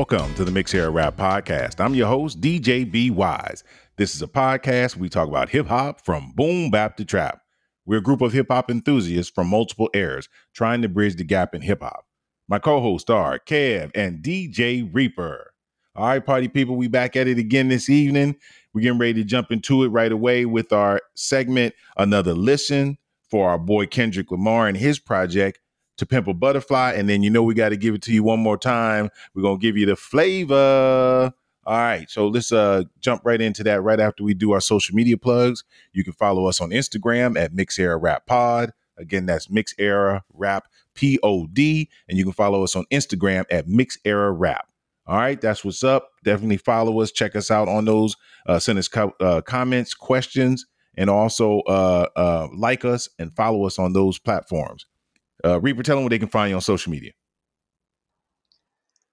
Welcome to the Mix Era Rap Podcast. I'm your host, DJ B Wise. This is a podcast we talk about hip hop from boom bap to trap. We're a group of hip hop enthusiasts from multiple eras trying to bridge the gap in hip hop. My co-hosts are Kev and DJ Reaper. All right, party people, we back at it again this evening. We're getting ready to jump into it right away with our segment, Another Listen, for our boy Kendrick Lamar and his project, To Pimp a Butterfly. And then you know we got to give it to you one more time. We're to give you the flavor. All right, so let's uh jump right into that right after we do our social media plugs. You can follow us on Instagram at Mix Era Rap Pod. Again, that's Mix Era Rap P O D, and you can follow us on Instagram at Mix Era Rap. All right, that's what's up. Definitely follow us. Check us out on those. Uh, send us co- uh, comments, questions, and also uh, uh, like us and follow us on those platforms. Uh, Reaper, tell them where they can find you on social media.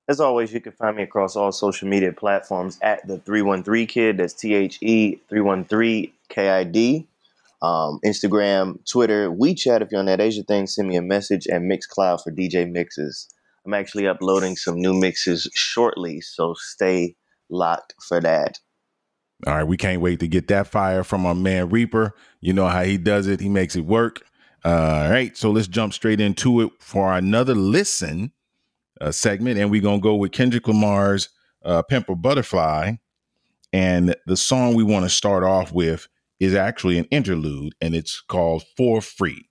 As always, you can find me across all social media platforms at the 313 Kid. That's T H E 313 K I D. Um, Instagram, Twitter, WeChat. If you're on that Asia thing, send me a message and Mixcloud for DJ mixes. I'm actually uploading some new mixes shortly, so stay locked for that. All right, we can't wait to get that fire from our man Reaper. You know how he does it, he makes it work. All right, so let's jump straight into it for another listen uh, segment, and we're gonna go with Kendrick Lamar's uh, "Pimp a Butterfly," and the song we want to start off with is actually an interlude, and it's called "For Free."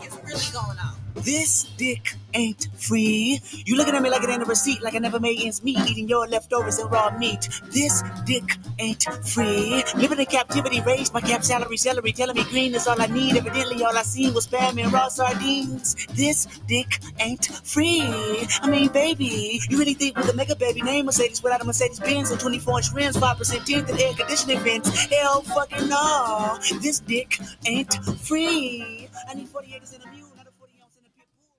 It's really going on. This dick ain't free. You looking at me like it ain't a receipt, like I never made ends meet, eating your leftovers and raw meat. This dick ain't free. Living in captivity, raised my cap salary, celery, telling me green is all I need. Evidently, all I seen was spam and raw sardines. This dick ain't free. I mean, baby, you really think with a mega baby name Mercedes without a Mercedes Benz and 24 inch rims, 5% tint and air conditioning vents? Hell fucking no. This dick ain't free. I need 48 in a mule,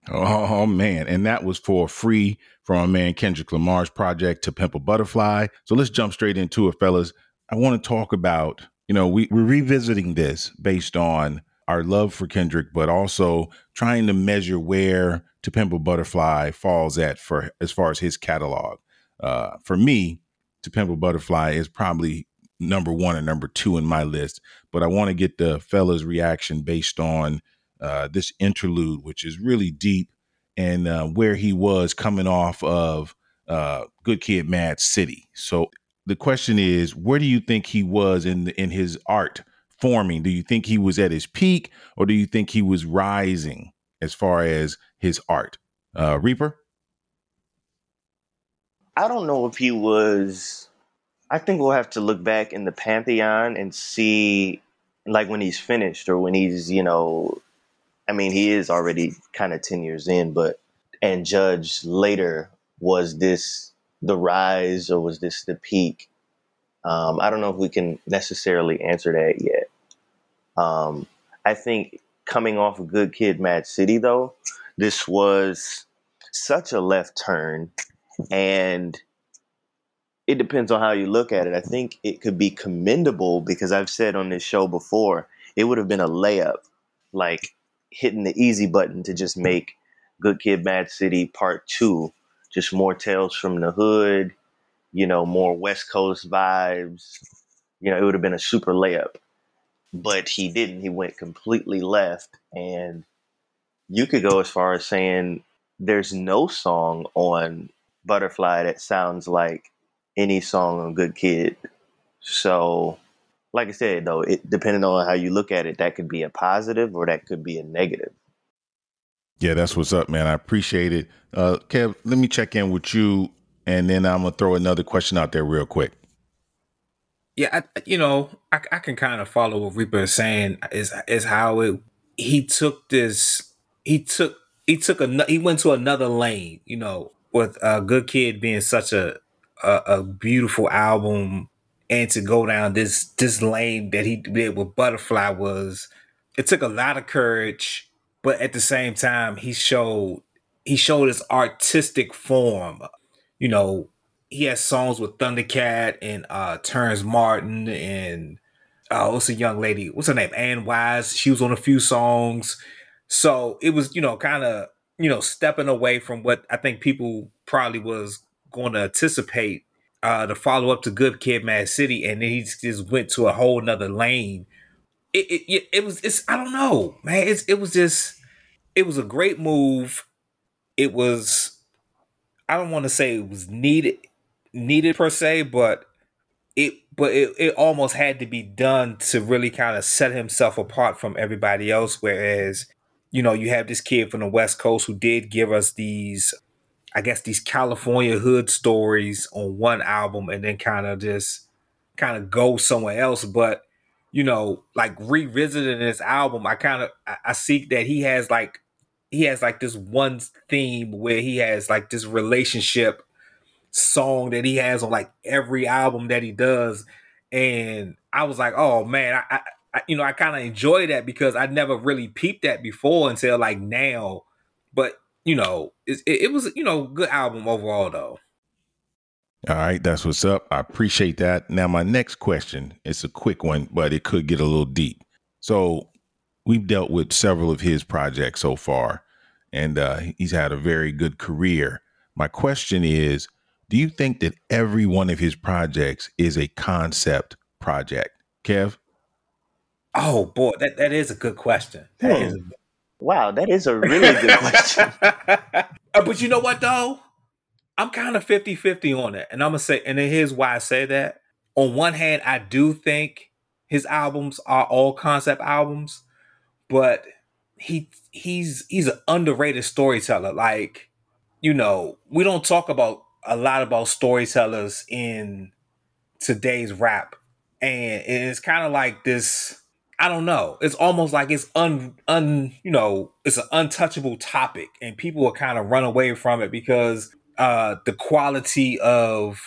Oh man, and that was for free from our man Kendrick Lamar's project to Pimp a Butterfly. So let's jump straight into it, fellas. I want to talk about, you know, we, we're revisiting this based on our love for Kendrick, but also trying to measure where To Pimp a Butterfly falls at for as far as his catalog. Uh, for me, To Pimp a Butterfly is probably number one and number two in my list, but I want to get the fellas' reaction based on uh, this interlude, which is really deep, and uh, where he was coming off of uh, Good Kid, Mad City. So the question is, where do you think he was in the, in his art forming? Do you think he was at his peak, or do you think he was rising as far as his art? Uh, Reaper. I don't know if he was. I think we'll have to look back in the pantheon and see, like when he's finished or when he's, you know, I mean, he is already kind of ten years in, but and judge later was this the rise or was this the peak? Um, I don't know if we can necessarily answer that yet. Um, I think coming off of Good Kid, Mad City, though, this was such a left turn, and it depends on how you look at it. I think it could be commendable because I've said on this show before, it would have been a layup, like hitting the easy button to just make Good Kid, Mad City Part Two, just more tales from the hood, you know, more West Coast vibes. You know, it would have been a super layup, but he didn't. He went completely left, and you could go as far as saying there's no song on Butterfly that sounds like any song on Good Kid. So, like I said, though, it depending on how you look at it, that could be a positive or that could be a negative. Yeah, that's what's up, man. I appreciate it. Uh, Kev, let me check in with you, and then I'm gonna throw another question out there real quick. Yeah, I, you know, I, I can kind of follow what Reaper is saying. Is is how it he took this. He took he took a he went to another lane. You know, with uh, Good Kid being such a, a a beautiful album, and to go down this this lane that he did with Butterfly was it took a lot of courage, but at the same time he showed he showed his artistic form. You know, he has songs with Thundercat and uh Terrence Martin and uh what's a young lady? What's her name? Anna Wise. She was on a few songs. So it was, you know, kind of you know, stepping away from what I think people probably was going to anticipate uh the follow up to Good Kid, Mad City, and then he just went to a whole nother lane. It, it it, it was it's I don't know, man. It's it was just it was a great move. It was I don't want to say it was needed needed per se, but it but it, it almost had to be done to really kind of set himself apart from everybody else. Whereas, you know, you have this kid from the West Coast who did give us these, I guess, these California hood stories on one album and then kind of just kind of go somewhere else. But, you know, like revisiting this album, I kind of I, I see that he has like he has like this one theme where he has like this relationship song that he has on like every album that he does. And I was like, oh man, I, I you know, I kind of enjoy that because I never really peeped that before until like now. But you know, it, it was you know good album overall though. All right, that's what's up. I appreciate that. Now, my next question is a quick one, but it could get a little deep. So, we've dealt with several of his projects so far, and uh, he's had a very good career. My question is do you think that every one of his projects is a concept project? Kev? Oh boy, that, that is a good question. That hmm. is a, wow, that is a really good question. Uh, but you know what though? I'm kind of 50-50 on it. And I'm gonna say, and here's why I say that. On one hand, I do think his albums are all concept albums, but he he's he's an underrated storyteller. Like, you know, we don't talk about a lot about storytellers in today's rap, and it's kind of like this. I don't know. It's almost like it's un un you know it's an untouchable topic, and people will kind of run away from it because uh the quality of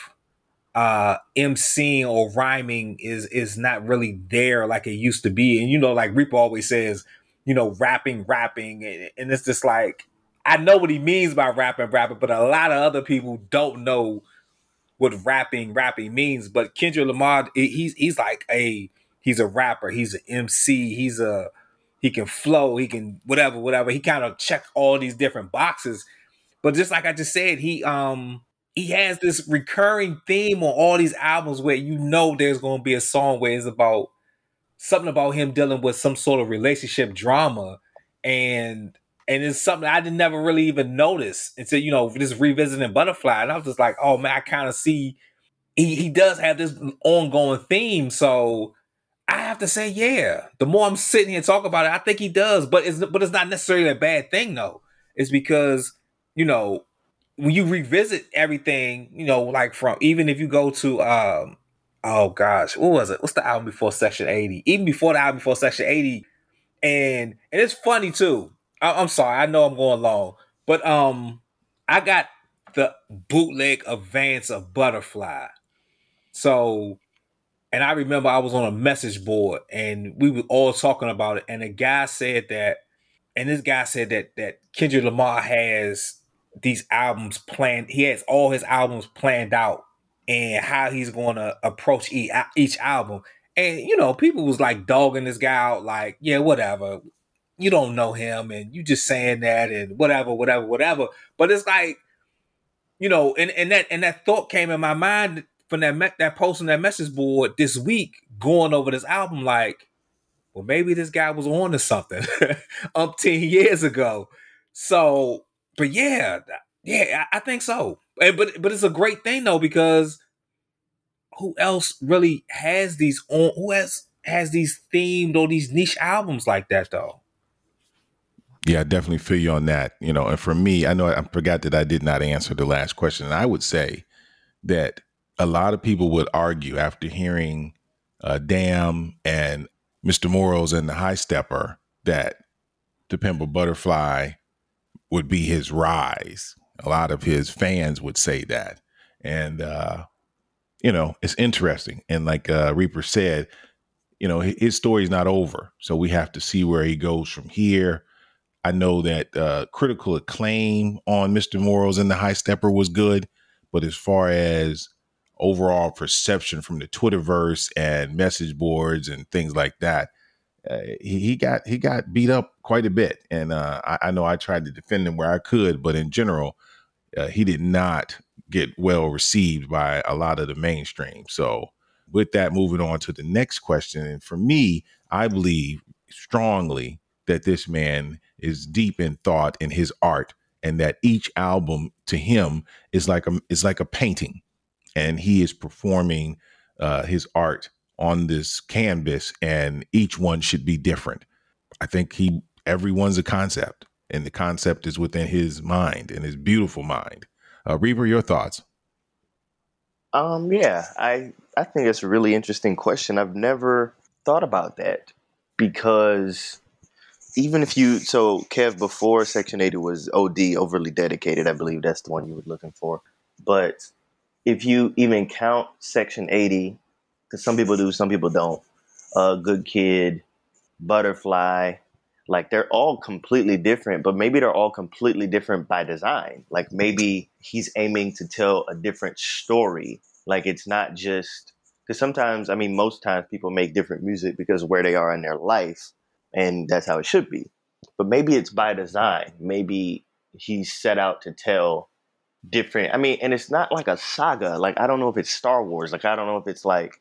uh or rhyming is is not really there like it used to be. And you know, like Reaper always says, you know, rapping, rapping, and, and it's just like I know what he means by rapping, rapping, but a lot of other people don't know what rapping, rapping means. But Kendrick Lamar, he's he's like a he's a rapper, he's an MC, he's a he can flow, he can whatever, whatever. He kind of check all these different boxes. But just like I just said, he um he has this recurring theme on all these albums where you know there's gonna be a song where it's about something about him dealing with some sort of relationship drama. And and it's something I didn't never really even notice until you know just revisiting Butterfly, and I was just like, oh man, I kind of see he he does have this ongoing theme, so I have to say, yeah. The more I'm sitting here talking about it, I think he does, but it's but it's not necessarily a bad thing though. It's because you know when you revisit everything, you know, like from even if you go to um oh gosh, what was it? What's the album before Section 80? Even before the album before Section 80, and and it's funny too I, am sorry, I know I'm going long, but um, I got the bootleg advance of Butterfly. So, and I remember I was on a message board and we were all talking about it, and a guy said that, and this guy said that that Kendrick Lamar has these albums planned. He has all his albums planned out and how he's going to approach each, each album. And you know, people was like dogging this guy out, like, yeah, whatever you don't know him and you just saying that and whatever, whatever, whatever. But it's like, you know, and, and that and that thought came in my mind from that me- that post on that message board this week, going over this album, like, well, maybe this guy was on to something up 10 years ago. So, but yeah, yeah, I, I think so. And, but but it's a great thing though, because who else really has these on who has has these themed or these niche albums like that though? Yeah, I definitely feel you on that. You know, and for me, I know I forgot that I did not answer the last question. And I would say that a lot of people would argue after hearing uh, Damn and Mr. Morals and the High Stepper that the Pimp a Butterfly would be his rise. A lot of his fans would say that. And, uh, you know, it's interesting. And like uh, Reaper said, you know, his story's not over. So we have to see where he goes from here I know that uh, critical acclaim on Mr. Morals and the High Stepper was good, but as far as overall perception from the Twitterverse and message boards and things like that, uh, he, he got he got beat up quite a bit, and uh, I, I, know I tried to defend him where I could, but in general, uh, he did not get well received by a lot of the mainstream. So, with that, moving on to the next question, and for me, I believe strongly that this man is deep in thought in his art, and that each album to him is like a is like a painting, and he is performing uh, his art on this canvas, and each one should be different. I think he everyone's a concept, and the concept is within his mind and his beautiful mind. Uh, Reaper, your thoughts? Um, yeah, I I think it's a really interesting question. I've never thought about that because even if you so Kev before Section 80 was OD overly dedicated, I believe that's the one you were looking for. But if you even count Section 80, because some people do, some people don't. Uh, good kid, butterfly, like they're all completely different, but maybe they're all completely different by design. Like maybe he's aiming to tell a different story. Like it's not just because sometimes, I mean, most times people make different music because where they are in their life, and that's how it should be. But maybe it's by design. Maybe he set out to tell different. I mean, and it's not like a saga. Like I don't know if it's Star Wars. Like I don't know if it's like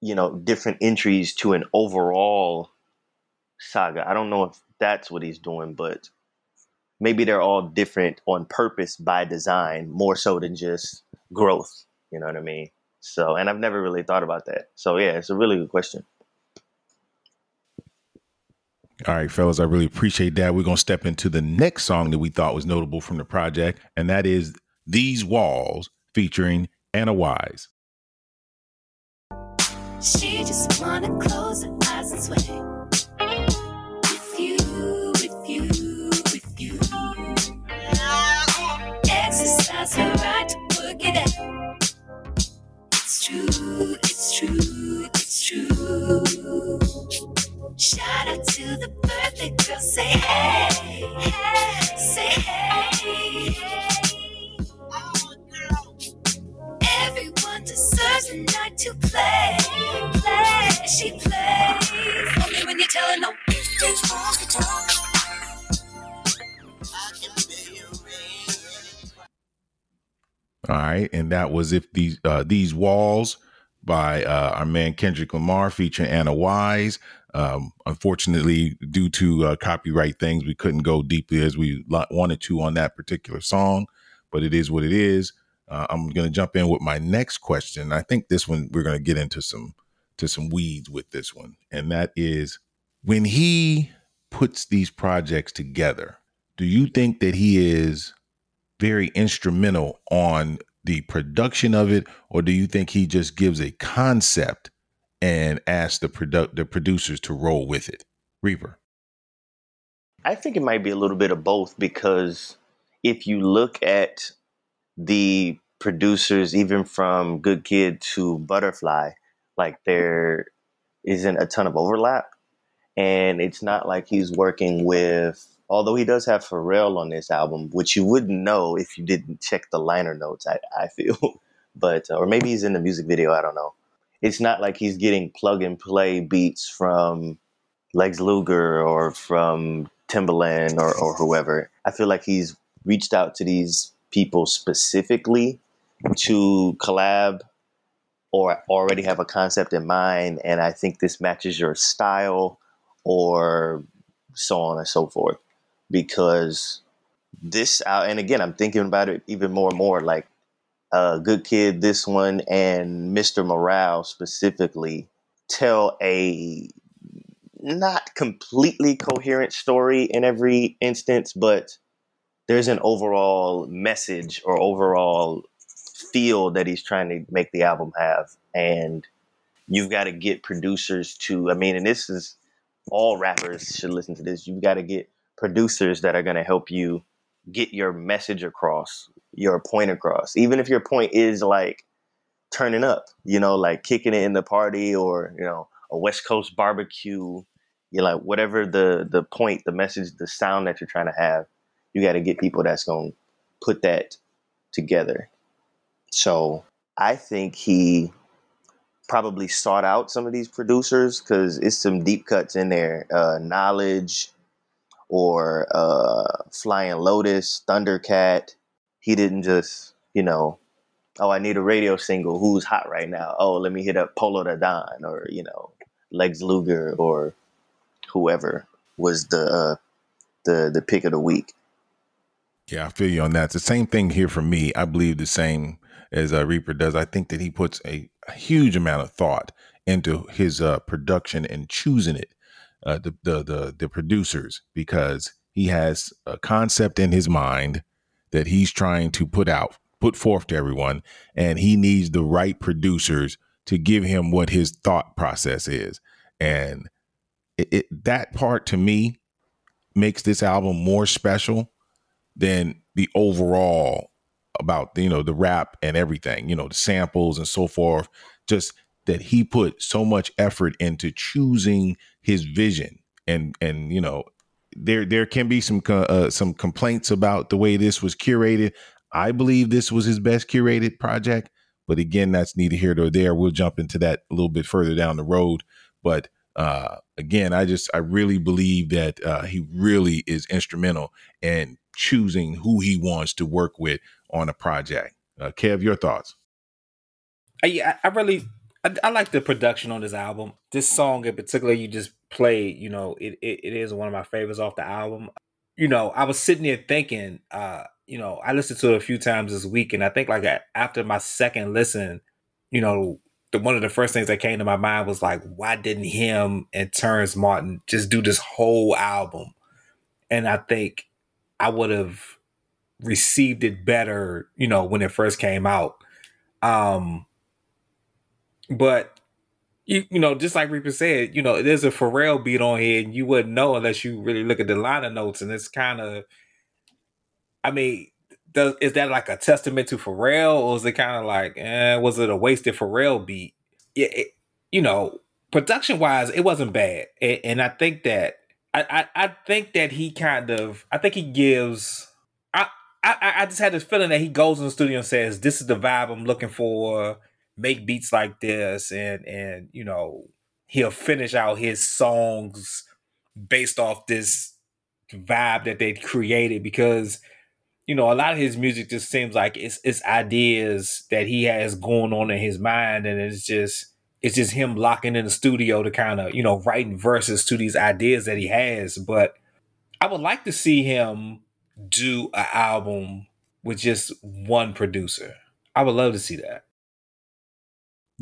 you know different entries to an overall saga. I don't know if that's what he's doing, but maybe they're all different on purpose by design, more so than just growth. You know what I mean? So, and I've never really thought about that. So, yeah, it's a really good question. All right, fellas, I really appreciate that. We're going to step into the next song that we thought was notable from the project, and that is These Walls featuring Anna Wise. She just wanna close her eyes and sway. With you, with you, with you. Exercise her right to work it out. It's true, it's true, it's true. Shout out to the birthday girl, say hey, hey, say hey, hey. Everyone deserves a night to play, play. She plays only when you're telling no. All right, and that was if these uh, these walls by uh, our man Kendrick Lamar featuring Anna Wise. Um, unfortunately, due to uh, copyright things, we couldn't go deeply as we wanted to on that particular song, but it is what it is. Uh, I'm going to jump in with my next question. I think this one we're going to get into some to some weeds with this one, and that is when he puts these projects together. Do you think that he is very instrumental on the production of it, or do you think he just gives a concept and ask the product the producers to roll with it? Reaper. I think it might be a little bit of both because if you look at the producers, even from Good Kid to Butterfly, like there isn't a ton of overlap. And it's not like he's working with although he does have Pharrell on this album, which you wouldn't know if you didn't check the liner notes. I, I feel, but uh, or maybe he's in the music video. I don't know. It's not like he's getting plug and play beats from Lex Luger or from Timbaland or, or whoever. I feel like he's reached out to these people specifically to collab or already have a concept in mind and I think this matches your style or so on and so forth because this out and again i'm thinking about it even more and more like uh, good kid this one and mr morale specifically tell a not completely coherent story in every instance but there's an overall message or overall feel that he's trying to make the album have and you've got to get producers to i mean and this is all rappers should listen to this you've got to get producers that are going to help you get your message across, your point across. Even if your point is like turning up, you know, like kicking it in the party or, you know, a West Coast barbecue, you know, like whatever the the point, the message, the sound that you're trying to have, you got to get people that's going to put that together. So, I think he probably sought out some of these producers because it's some deep cuts in there. Uh, Knxwledge, or uh, Flying Lotus, Thundercat. He didn't just, you know, oh, I need a radio single. Who's hot right now? Oh, let me hit up Polo da Don or, you know, Lex Luger or whoever was the uh, the the pick of the week. Yeah, I feel you on that. It's the same thing here for me. I believe the same as uh, Reaper does. I think that he puts a, a huge amount of thought into his uh, production and choosing it, uh, the, the the the producers, because he has a concept in his mind that he's trying to put out, put forth to everyone, and he needs the right producers to give him what his thought process is, and it, it that part to me makes this album more special than the overall about you know the rap and everything you know the samples and so forth just that he put so much effort into choosing his vision. And and you know there there can be some uh, some complaints about the way this was curated. I believe this was his best curated project but again that's neither here nor there. We'll jump into that a little bit further down the road. But uh, again i just i really believe that uh, he really is instrumental in choosing who he wants to work with on a project. Uh, kev your thoughts? I, I really I, I, like the production on this album. This song in particular, you just played. You know, it, it, it is one of my favorites off the album. You know, I was sitting there thinking. uh, You know, I listened to it a few times this week, and I think like after my second listen, you know, the, one of the first things that came to my mind was like, why didn't him and Terrence Martin just do this whole album? And I think I would have received it better, you know, when it first came out. Um, but you you know, just like Reaper said, you know, there's a Pharrell beat on here, and you wouldn't know unless you really look at the liner notes, and it's kind of, I mean, does is that like a testament to Pharrell, or is it kind of like, eh, was it a wasted Pharrell beat? Yeah, it, you know, production wise, it wasn't bad, and, and I think that I, I, I think that he kind of I think he gives I, I I just had this feeling that he goes in the studio and says, "This is the vibe I'm looking for." Make beats like this and and you know he'll finish out his songs based off this vibe that they created because you know a lot of his music just seems like it's it's ideas that he has going on in his mind and it's just it's just him locking in the studio to kind of you know writing verses to these ideas that he has. But i would like to see him do an album with just one producer. I would love to see that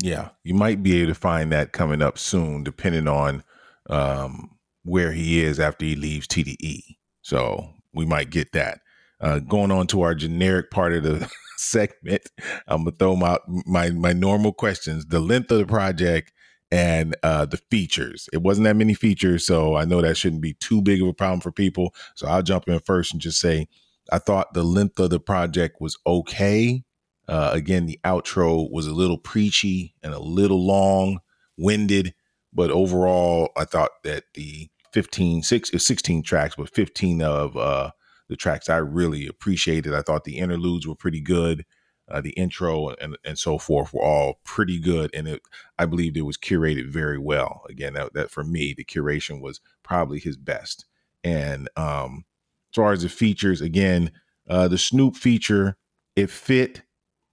yeah, you might be able to find that coming up soon, depending on um, where he is after he leaves TDE. So we might get that. Uh, going on to our generic part of the segment, I'm gonna throw my my my normal questions: the length of the project and uh, the features. It wasn't that many features, so I know that shouldn't be too big of a problem for people. So I'll jump in first and just say I thought the length of the project was okay. Uh, again, the outro was a little preachy and a little long winded, but overall, I thought that the 15, six, uh, 16 tracks, but 15 of uh, the tracks I really appreciated. I thought the interludes were pretty good. Uh, the intro and, and so forth were all pretty good. And it, I believed it was curated very well. Again, that, that for me, the curation was probably his best. And um, as far as the features, again, uh, the Snoop feature, it fit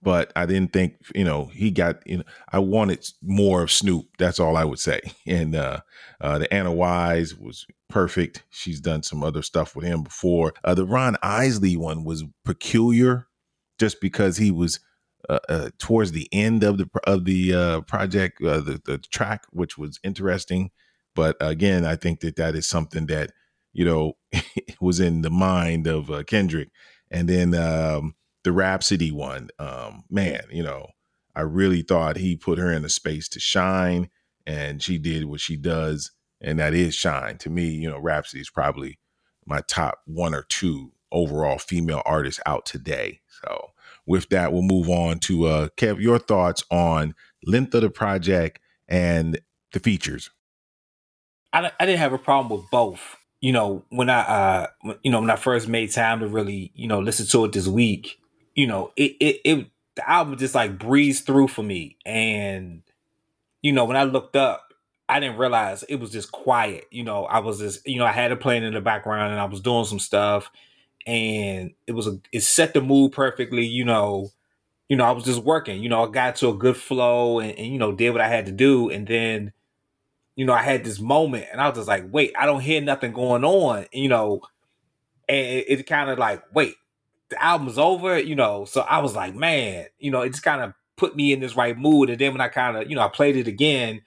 but I didn't think, you know, he got, you know, I wanted more of Snoop. That's all I would say. And uh, uh, the Anna Wise was perfect. She's done some other stuff with him before. Uh, the Ron Isley one was peculiar, just because he was uh, uh, towards the end of the of the uh, project, uh, the the track, which was interesting. But again, I think that that is something that you know was in the mind of uh, Kendrick. And then um, the Rapsody one, um, man, you know, I really thought he put her in a space to shine, and she did what she does, and that is shine. To me, you know, Rapsody is probably my top one or two overall female artists out today. So with that, we'll move on to uh, Kev. Your thoughts on length of the project and the features? I, I didn't have a problem with both. You know, when I uh, you know when I first made time to really you know listen to it this week, you know, it, it, it, the album just like breezed through for me. And, you know, when I looked up, I didn't realize it was just quiet. You know, I was just, you know, I had it playing in the background and I was doing some stuff and it was a it set the mood perfectly, you know. You know, I was just working, you know, I got to a good flow and, and you know, did what I had to do. And then, you know, I had this moment and I was just like, wait, I don't hear nothing going on, you know. And it, it kind of like, wait, the album's over, you know. So I was like, man, you know, it just kind of put me in this right mood. And then when I kind of, you know, I played it again,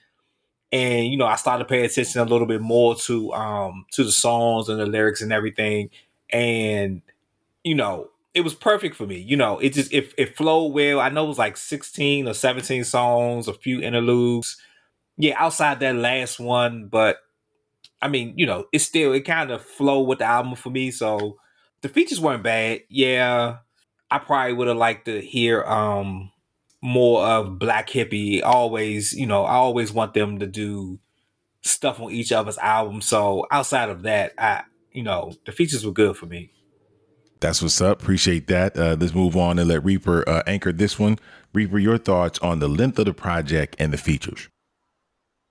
and you know, I started paying attention a little bit more to um to the songs and the lyrics and everything, and you know, it was perfect for me. You know, it just it it flowed well. I know it was like sixteen or seventeen songs, a few interludes. Yeah, outside that last one, but I mean, you know, it still it kind of flowed with the album for me. So the features weren't bad. Yeah, I probably would have liked to hear um more of Black Hippy. Always, you know, I always want them to do stuff on each other's album. So outside of that, I you know, the features were good for me. That's what's up. Appreciate that. Uh, let's move on and let Reaper uh, anchor this one. Reaper, your thoughts on the length of the project and the features?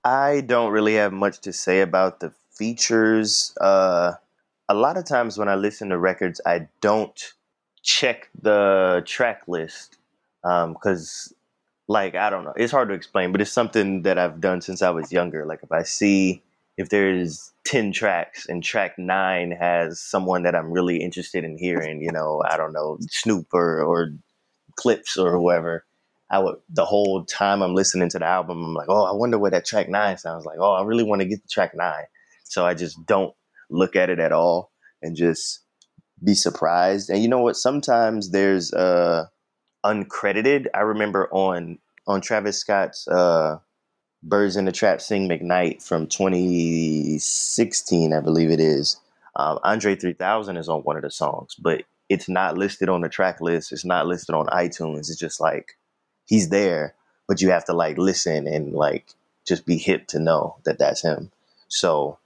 I don't really have much to say about the features. Uh, a lot of times when I listen to records, I don't check the track list because, um, like, I don't know, it's hard to explain, but it's something that I've done since I was younger. Like, if I see if there's 10 tracks and track nine has someone that I'm really interested in hearing, you know, I don't know, Snoop or, or Clipse or whoever, I would, the whole time I'm listening to the album, I'm like, oh, I wonder what that track nine sounds like. Oh, I really want to get the track nine. So I just don't look at it at all and just be surprised. And you know what? Sometimes there's uh uncredited. I remember on on Travis Scott's uh Birds in the Trap Sing McKnight from 2016, I believe it is. Um, Andre 3000 is on one of the songs, but it's not listed on the track list. It's not listed on iTunes. It's just like he's there, but you have to like listen and like just be hip to know that that's him. So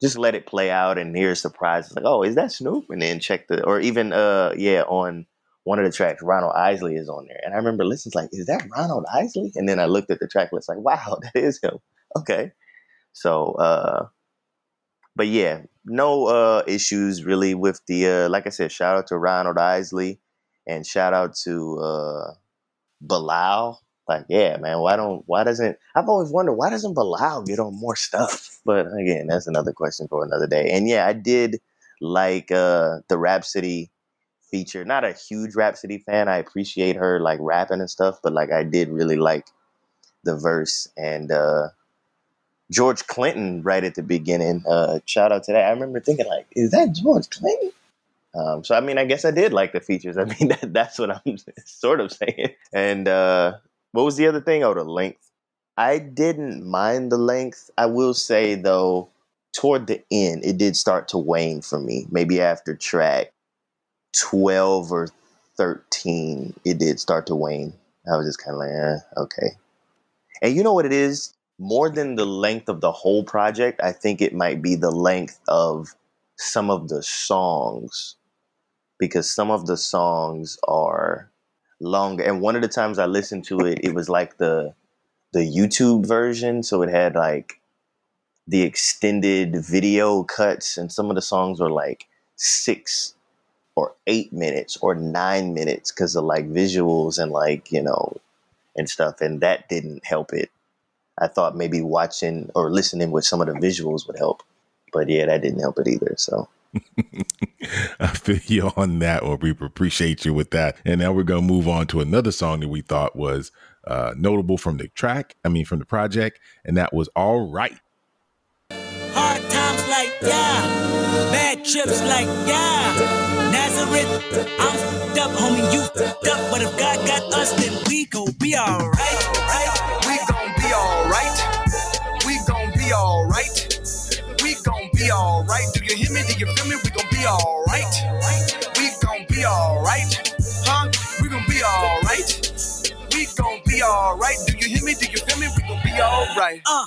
just let it play out and hear a surprise. like, oh, is that Snoop? And then check the, or even, uh, yeah, on one of the tracks, Ronald Isley is on there. And I remember listening, like, is that Ronald Isley? And then I looked at the track list, like, wow, that is him. Okay. So, uh, but yeah, no uh, issues really with the, uh, like I said, shout out to Ronald Isley and shout out to uh, Bilal like, yeah, man, why don't why doesn't I've always wondered why doesn't Bilal get on more stuff? But again, that's another question for another day. And yeah, I did like uh the Rapsody feature. Not a huge Rapsody fan. I appreciate her like rapping and stuff, but like I did really like the verse and uh George Clinton right at the beginning. Uh shout out to that. I remember thinking like, is that George Clinton? Um, so I mean, I guess I did like the features. I mean, that, that's what I'm sort of saying. And uh, what was the other thing? Oh, the length. I didn't mind the length. I will say though, toward the end, it did start to wane for me. Maybe after track twelve or thirteen, it did start to wane. I was just kind of like, eh, okay. And you know what it is? More than the length of the whole project, I think it might be the length of some of the songs because some of the songs are longer. And one of the times I listened to it, it was like the the YouTube version, so it had like the extended video cuts, and some of the songs were like six or eight minutes or nine minutes because of like visuals and like you know and stuff, and that didn't help it. I thought maybe watching or listening with some of the visuals would help, but yeah, that didn't help it either. So. I feel you on that one. We appreciate you with that. And now we're going to move on to another song that we thought was uh, notable from the track, I mean, from the project, and that was All Right. Hard times like, yeah. Bad trips like, yeah. Nazareth, I'm f***ed up, homie, you f***ed up. But if God got us, then we gon' be alright. Right? We gon' be alright. We gon' be alright We gon' be alright. Do you hear me? Do you feel me? We gon' be alright. We gon' be alright. Huh? We gon' be alright. We gon' be alright. Do you hear me? Do you feel me? We gon' be alright. Uh.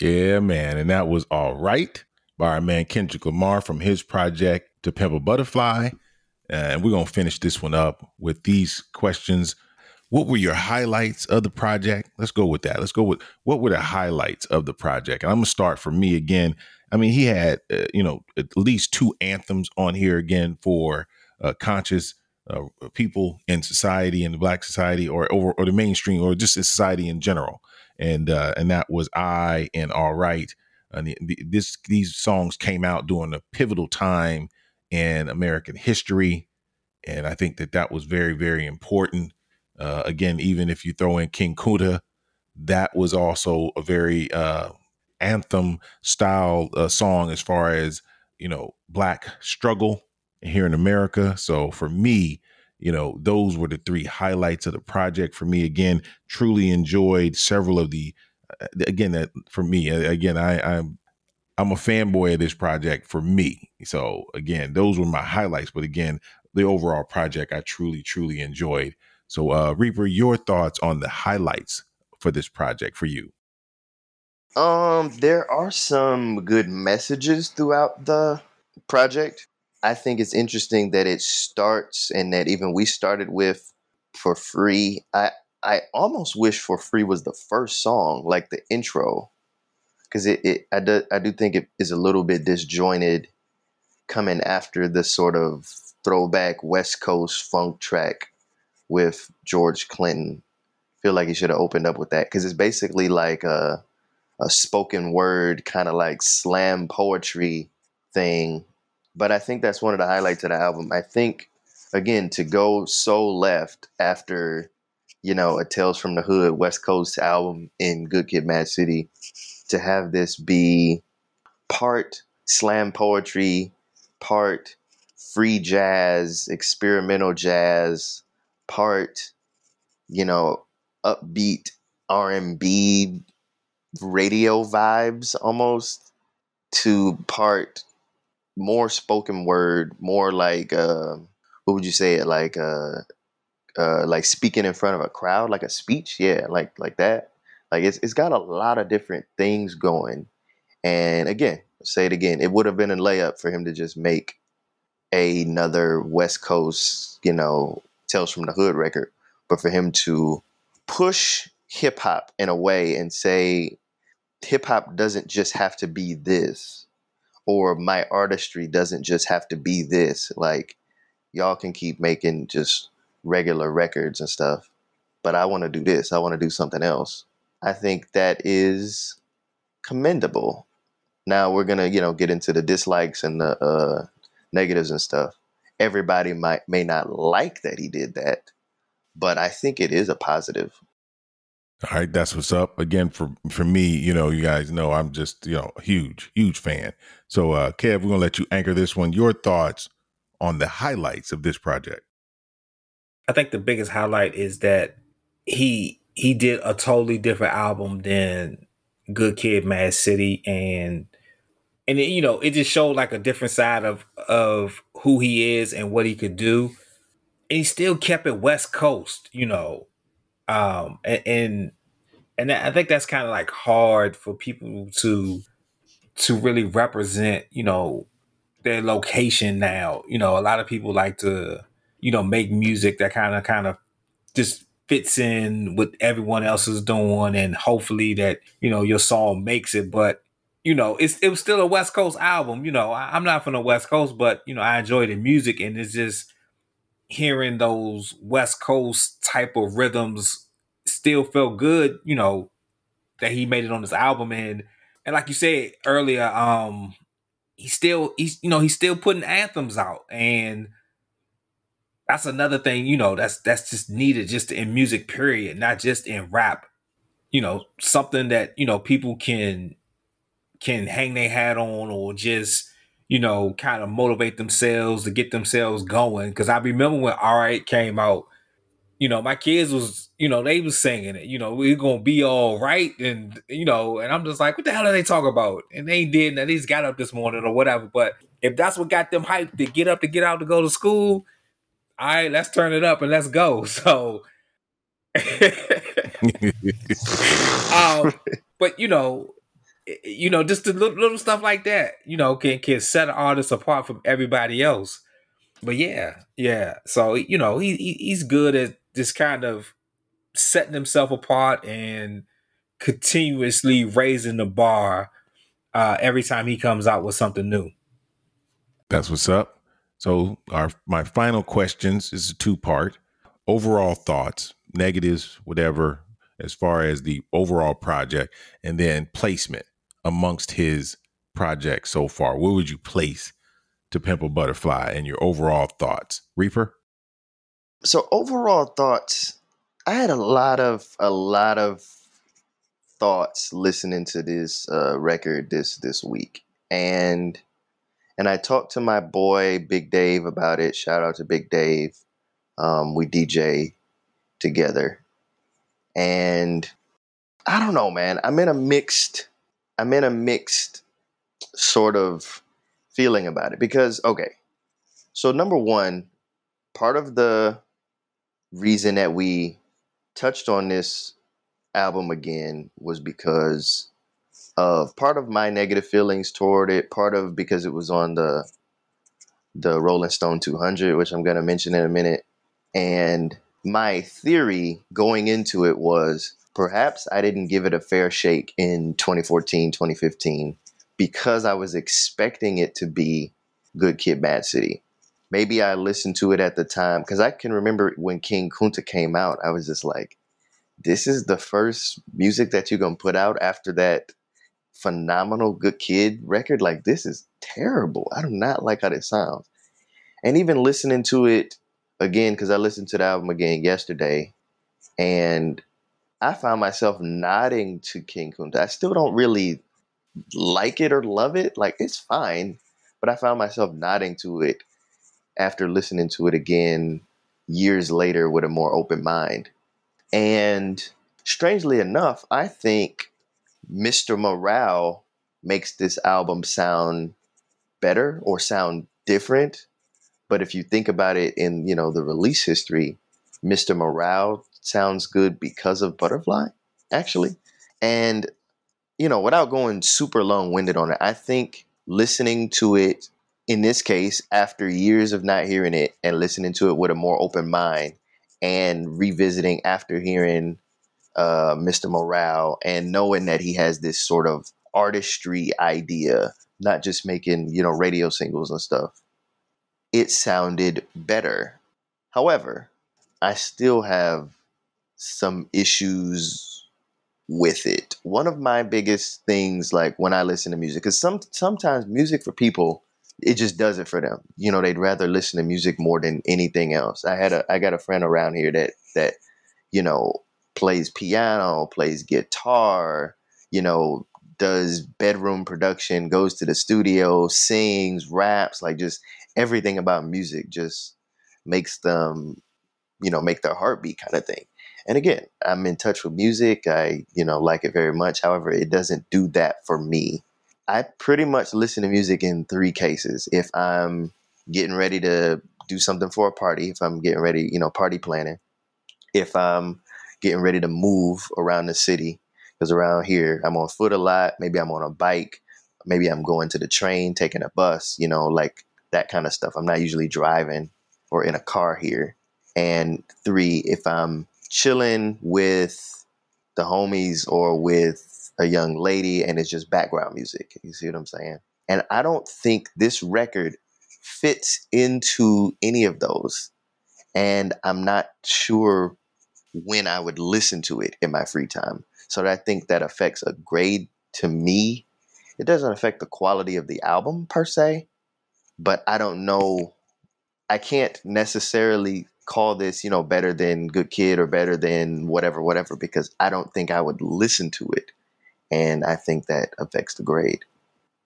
Yeah, man. And that was All Right by our man Kendrick Lamar from his project To Pimp a Butterfly. And we're going to finish this one up with these questions. What were your highlights of the project? Let's go with that. Let's go with what were the highlights of the project? And I'm going to start for me again. I mean, he had, uh, you know, at least two anthems on here again for uh, conscious uh, people in society, in the black society, or, over, or the mainstream, or just society in general and uh, and that was I and All Right. And the, the, this these songs came out during a pivotal time in American history, and I think that that was very very important. Uh, again, even if you throw in King Kunta, that was also a very uh, anthem style uh, song as far as you know black struggle here in America. So for me, you know, those were the three highlights of the project for me. Again, truly enjoyed several of the. Uh, again, that for me, again, I, I'm I'm a fanboy of this project for me. So again, those were my highlights. But again, the overall project I truly, truly enjoyed. So uh Reaper, your thoughts on the highlights for this project for you? Um, there are some good messages throughout the project. I think it's interesting that it starts and that even we started with for free. I I almost wish for free was the first song, like the intro, because it, it I do I do think it is a little bit disjointed, coming after the sort of throwback West Coast funk track with George Clinton. Feel like he should have opened up with that because it's basically like a a spoken word kind of like slam poetry thing but I think that's one of the highlights of the album. I think again to go so left after you know a Tales from the Hood West Coast album in Good Kid, Mad City, to have this be part slam poetry, part free jazz, experimental jazz, part you know upbeat R and B radio vibes almost to part more spoken word, more like uh, what would you say it like uh, uh, like speaking in front of a crowd, like a speech, yeah, like like that. Like it's it's got a lot of different things going. And again, say it again, it would have been a layup for him to just make another West Coast, you know, Tales from the Hood record, but for him to push hip hop in a way and say hip hop doesn't just have to be this or my artistry doesn't just have to be this. Like y'all can keep making just regular records and stuff, but I want to do this. I want to do something else. I think that is commendable. Now we're gonna, you know, get into the dislikes and the uh, negatives and stuff. Everybody might may not like that he did that, but I think it is a positive. All right, that's what's up. Again, for for me, you know, you guys know I'm just you know huge, huge fan. So, uh, Kev, we're gonna let you anchor this one. Your thoughts on the highlights of this project? I think the biggest highlight is that he he did a totally different album than Good Kid, Mad City, and and it, you know it just showed like a different side of of who he is and what he could do. And he still kept it West Coast, you know, um, and, and and I think that's kind of like hard for people to to really represent, you know, their location now. You know, a lot of people like to, you know, make music that kind of kind of just fits in with everyone else is doing and hopefully that, you know, your song makes it. But, you know, it's it was still a West Coast album. You know, I, I'm not from the West Coast, but you know, I enjoy the music and it's just hearing those West Coast type of rhythms still felt good, you know, that he made it on this album and and like you said earlier, um he still he's you know, he's still putting anthems out and that's another thing, you know, that's that's just needed just in music period, not just in rap. you know, something that, you know, people can can hang their hat on or just, you know, kind of motivate themselves to get themselves going. Cause I remember when Alright came out, you know, my kids was, you know, they was singing it, you know, we're gonna be all right. And, you know, and I'm just like, what the hell are they talking about? And they did, and they just got up this morning or whatever. But if that's what got them hyped to get up to get out to go to school, all right, let's turn it up and let's go. So um, but you know, you know, just the little, little, stuff like that, you know, can can set an artist apart from everybody else. But yeah, yeah. So you know, he, he he's good at just kind of setting himself apart and continuously raising the bar uh, every time he comes out with something new. That's what's up. So our my final questions is a two part. Overall thoughts, negatives, whatever, as far as the overall project, and then placement amongst his projects so far. Where would you place to Pimp a Butterfly and your overall thoughts, Reaper? So overall thoughts, I had a lot of a lot of thoughts listening to this uh, record this this week, and and I talked to my boy Big Dave about it. Shout out to Big Dave. Um, we DJ together, and I don't know, man. I'm in a mixed. I'm in a mixed sort of feeling about it because okay, so number one, part of the reason that we touched on this album again was because of part of my negative feelings toward it, part of because it was on the the Rolling Stone 200, which I'm going to mention in a minute. And my theory going into it was perhaps I didn't give it a fair shake in 2014, 2015 because I was expecting it to be Good Kid Mad City. Maybe I listened to it at the time because I can remember when King Kunta came out, I was just like, this is the first music that you're going to put out after that phenomenal Good Kid record. Like this is terrible. I do not like how this sounds. And even listening to it again, because I listened to the album again yesterday, and I found myself nodding to King Kunta. I still don't really like it or love it. Like it's fine, but I found myself nodding to it after listening to it again years later with a more open mind. And strangely enough, I think Mr. Morale makes this album sound better or sound different. But if you think about it in, you know, the release history, Mr. Morale sounds good because of Butterfly, actually. And, you know, without going super long winded on it, I think listening to it in this case, after years of not hearing it and listening to it with a more open mind and revisiting after hearing uh, Mr. Morale and knowing that he has this sort of artistry idea, not just making, you know, radio singles and stuff, it sounded better. However, I still have some issues with it. One of my biggest things, like when I listen to music, because some sometimes music for people, it just does it for them. You know, they'd rather listen to music more than anything else. I had a I got a friend around here that that, you know, plays piano, plays guitar, you know, does bedroom production, goes to the studio, sings, raps, like just everything about music just makes them, you know, make their heartbeat kind of thing. And again, I'm in touch with music. I, you know, like it very much. However, it doesn't do that for me. I pretty much listen to music in three cases. If I'm getting ready to do something for a party, if I'm getting ready, you know, party planning, if I'm getting ready to move around the city because around here I'm on foot a lot. Maybe I'm on a bike. Maybe I'm going to the train, taking a bus, you know, like that kind of stuff. I'm not usually driving or in a car here. And three, if I'm chilling with the homies or with a young lady and it's just background music. You see what I'm saying? And I don't think this record fits into any of those. And I'm not sure when I would listen to it in my free time. So I think that affects a grade to me. It doesn't affect the quality of the album per se, but I don't know. I can't necessarily call this, you know, better than Good Kid or better than whatever, whatever, because I don't think I would listen to it. And I think that affects the grade.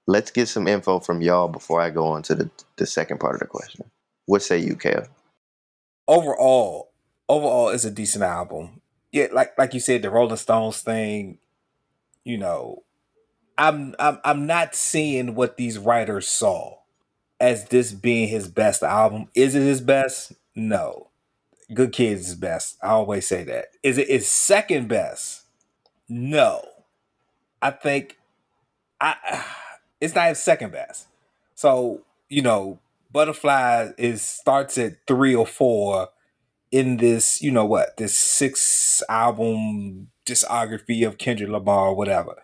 Let's get some info from y'all before I go on to the, the second part of the question. What say you, Kale? Overall, overall, it's a decent album. Yeah, like like you said, the Rolling Stones thing. You know, I'm I'm I'm not seeing what these writers saw as this being his best album. Is it his best? No. Good Kids is best. I always say that. Is it is second best? No. I think I it's not second best. So, you know, Butterfly is starts at three or four in this, you know what, this six album discography of Kendrick Lamar or whatever.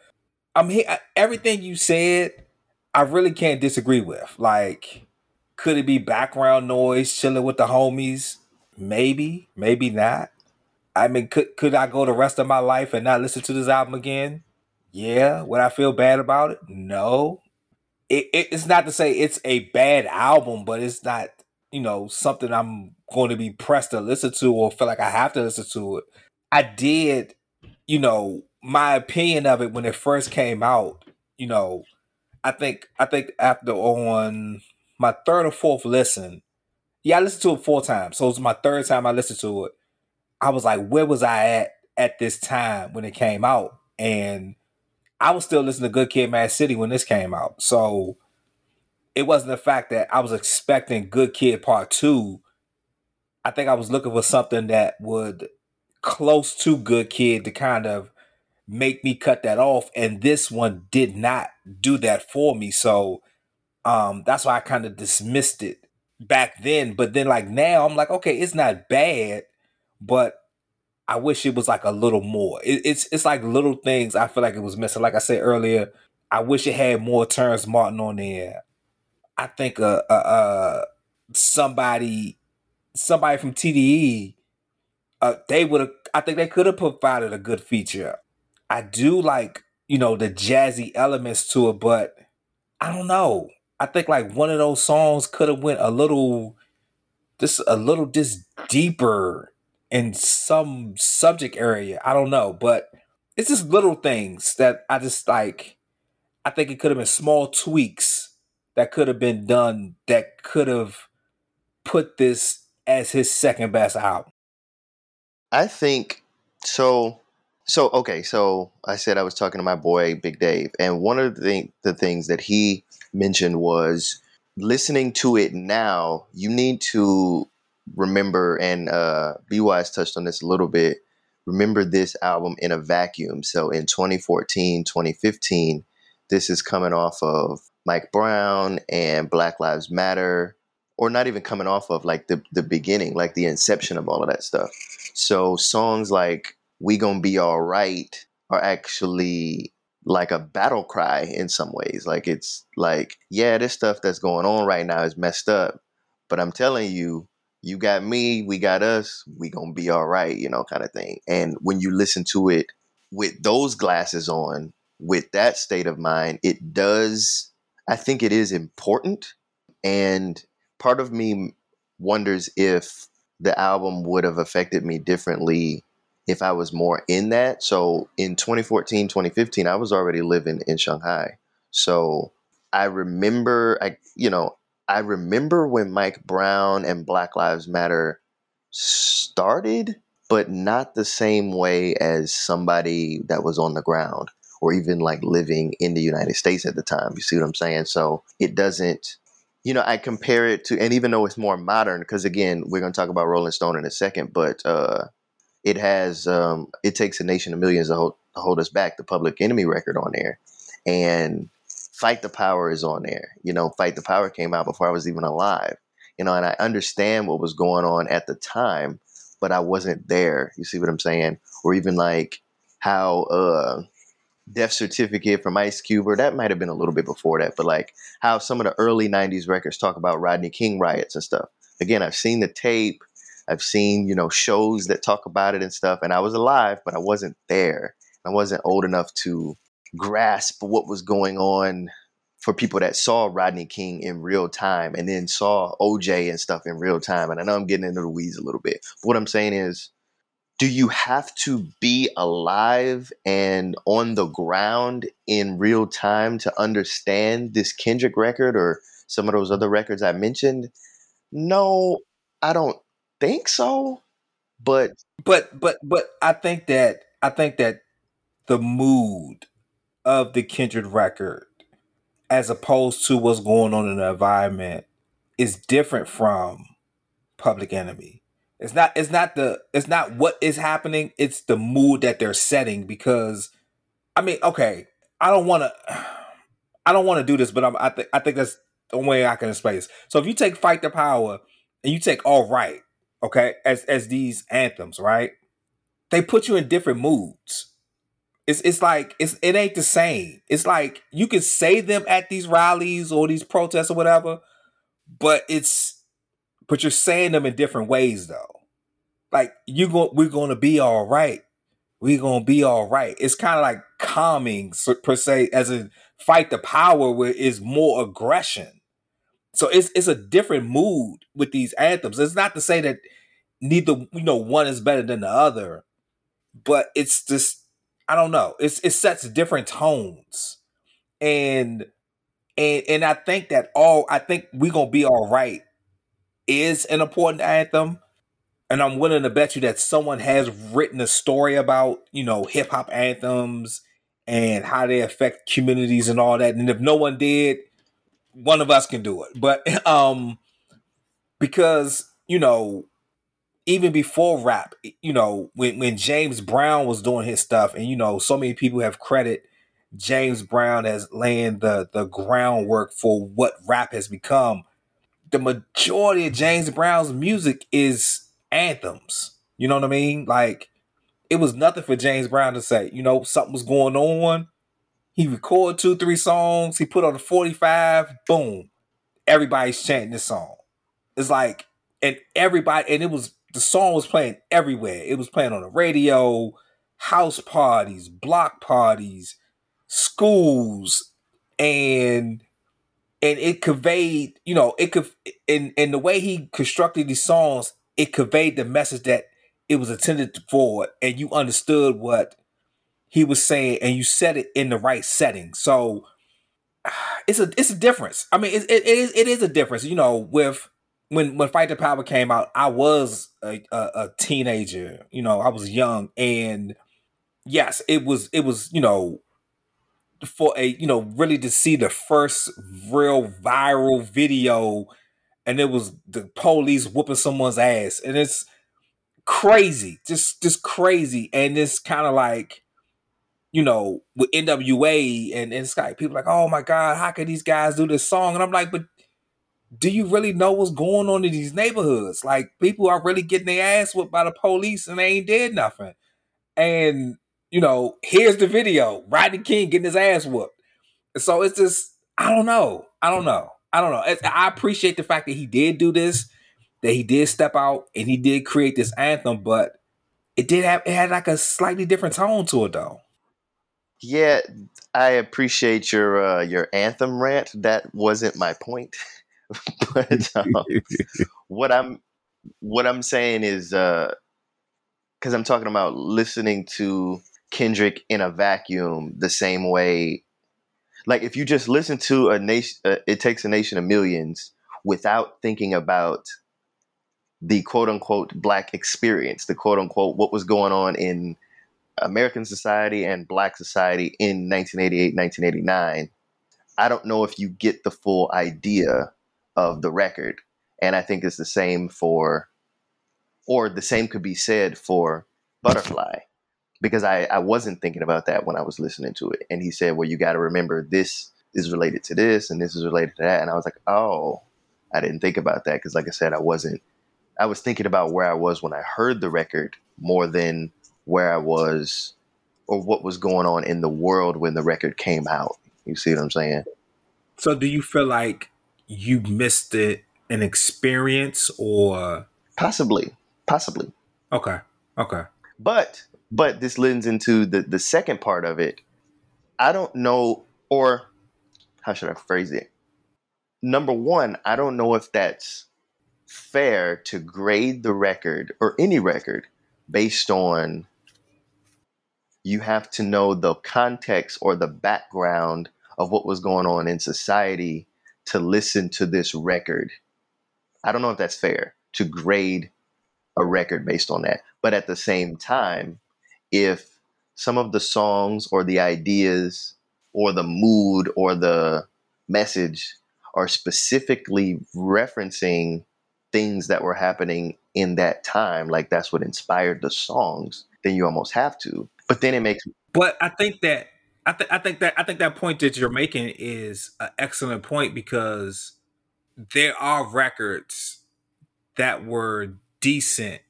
I'm here everything you said, I really can't disagree with. Like, could it be background noise, chilling with the homies? Maybe, maybe not. I mean, could could I go the rest of my life and not listen to this album again? Yeah. Would I feel bad about it? No. It, it, it's not to say it's a bad album, but it's not, you know, something I'm going to be pressed to listen to or feel like I have to listen to it. I did, you know, my opinion of it when it first came out, you know, I think I think after on my third or fourth listen, yeah, I listened to it four times. So it was my third time I listened to it. I was like, where was I at at this time when it came out? And I was still listening to Good Kid, Mad City when this came out. So it wasn't the fact that I was expecting Good Kid Part Two. I think I was looking for something that would close to Good Kid to kind of make me cut that off and this one did not do that for me so um that's why i kind of dismissed it back then but then like now i'm like okay it's not bad but i wish it was like a little more. It, it's it's like little things i feel like it was missing. Like i said earlier i wish it had more Terrace Martin on there. I think uh uh, uh somebody somebody from tde uh, they would have i think they could have provided a good feature. I do like, you know, the jazzy elements to it, but I don't know. I think like one of those songs could have went a little just a little just deeper in some subject area. I don't know, but it's just little things that I just like I think it could have been small tweaks that could have been done that could have put this as his second best album. I think so so okay, so I said I was talking to my boy Big Dave, and one of the, the things that he mentioned was listening to it now. You need to remember, and uh, B Wise touched on this a little bit. Remember this album in a vacuum. So in 2014, 2015, this is coming off of Mike Brown and Black Lives Matter, or not even coming off of like the the beginning, like the inception of all of that stuff. So songs like we gonna be all right are actually like a battle cry in some ways. Like it's like, yeah, this stuff that's going on right now is messed up, but I'm telling you, you got me, we got us, we gonna be all right, you know, kind of thing. And when you listen to it with those glasses on, with that state of mind, it does. I think it is important, and part of me wonders if the album would have affected me differently if I was more in that. So in 2014, 2015, I was already living in Shanghai. So I remember, I you know, I remember when Mike Brown and Black Lives Matter started, but not the same way as somebody that was on the ground or even like living in the United States at the time. You see what I'm saying? So it doesn't, you know, I compare it to, and even though it's more modern, because again, we're going to talk about Rolling Stone in a second, but uh, it has um, it takes a nation of millions to hold, to hold us back the public enemy record on there and fight the power is on there you know fight the power came out before i was even alive you know and i understand what was going on at the time but i wasn't there you see what i'm saying? Or even like how uh death certificate from ice cube or that might have been a little bit before that but like how some of the early 90s records talk about rodney king riots and stuff. Again i've seen the tape I've seen, you know, shows that talk about it and stuff. And I was alive, but I wasn't there. I wasn't old enough to grasp what was going on for people that saw Rodney King in real time and then saw OJ and stuff in real time. And I know I'm getting into the weeds a little bit. But what I'm saying is, do you have to be alive and on the ground in real time to understand this Kendrick record or some of those other records I mentioned? No, I don't think so. But but but but I think that I think that the mood of the Kendrick record as opposed to what's going on in the environment is different from Public Enemy. It's not it's not the it's not what is happening, it's the mood that they're setting because I mean, okay, I don't want to I don't want to do this, but I'm, I think I think that's the way I can explain this. So if you take Fight the Power and you take All Right, okay, as as these anthems, right? They put you in different moods. It's it's like it's it ain't the same. It's like you can say them at these rallies or these protests or whatever, but it's but you're saying them in different ways though. Like you go, we're gonna be all right. We're gonna be all right. It's kind of like calming per se, as a fight the power where is more aggression. So it's it's a different mood with these anthems. It's not to say that neither you know one is better than the other, but it's just I don't know. It's it sets different tones. And and and I think that all I think we gonna be all right is an important anthem. And I'm willing to bet you that someone has written a story about, you know, hip hop anthems and how they affect communities and all that. And if no one did, one of us can do it. But um because, you know, even before rap, you know, when when James Brown was doing his stuff, and you know, so many people have credit James Brown as laying the the groundwork for what rap has become. The majority of James Brown's music is anthems. You know what I mean? Like it was nothing for James Brown to say, you know, something was going on. He recorded two, three songs, he put on a 45, boom. Everybody's chanting this song. It's like, and everybody, and it was the song was playing everywhere. It was playing on the radio, house parties, block parties, schools, and and it conveyed, you know, it could in in the way he constructed these songs, it conveyed the message that it was intended for, and you understood what he was saying, and you said it in the right setting. So it's a it's a difference. I mean, it, it, it is it is a difference, you know, with when when Fight the Power came out, I was a, a, a, teenager. You know, I was young, and yes, it was it was you know for a you know really to see the first real viral video, and it was the police whooping someone's ass, and it's crazy, just just crazy, and it's kind of like you know with NWA and and Skype, people like, oh my god, how can these guys do this song? And I'm like, but do you really know what's going on in these neighborhoods? Like people are really getting their ass whipped by the police and they ain't did nothing. And you know, here's the video: Rodney King getting his ass whooped. So it's just, I don't know, I don't know, I don't know. I appreciate the fact that he did do this, that he did step out and he did create this anthem, but it did have it had like a slightly different tone to it though. Yeah, I appreciate your uh, your anthem rant. That wasn't my point. but um, what I'm what I'm saying is because uh, I'm talking about listening to Kendrick in a vacuum the same way. Like if you just listen to a nation, uh, it takes a nation of millions without thinking about the quote unquote black experience, the quote unquote what was going on in American society and black society in 1988, 1989. I don't know if you get the full idea of the record. And I think it's the same for, or the same could be said for Butterfly, because I, I wasn't thinking about that when I was listening to it. And he said, well, you got to remember this is related to this and this is related to that. And I was like, oh, I didn't think about that. Because, like I said, I wasn't, I was thinking about where I was when I heard the record more than where I was or what was going on in the world when the record came out. You see what I'm saying? So, do you feel like you missed it an experience or possibly possibly okay okay but but this lends into the the second part of it i don't know or how should I phrase it? Number one, I don't know if that's fair to grade the record or any record based on you have to know the context or the background of what was going on in society to listen to this record. I don't know if that's fair to grade a record based on that. But at the same time, if some of the songs or the ideas or the mood or the message are specifically referencing things that were happening in that time, like that's what inspired the songs, then you almost have to. But then it makes But I think that I, th- I think that I think that point that you're making is an excellent point because there are records that were decent,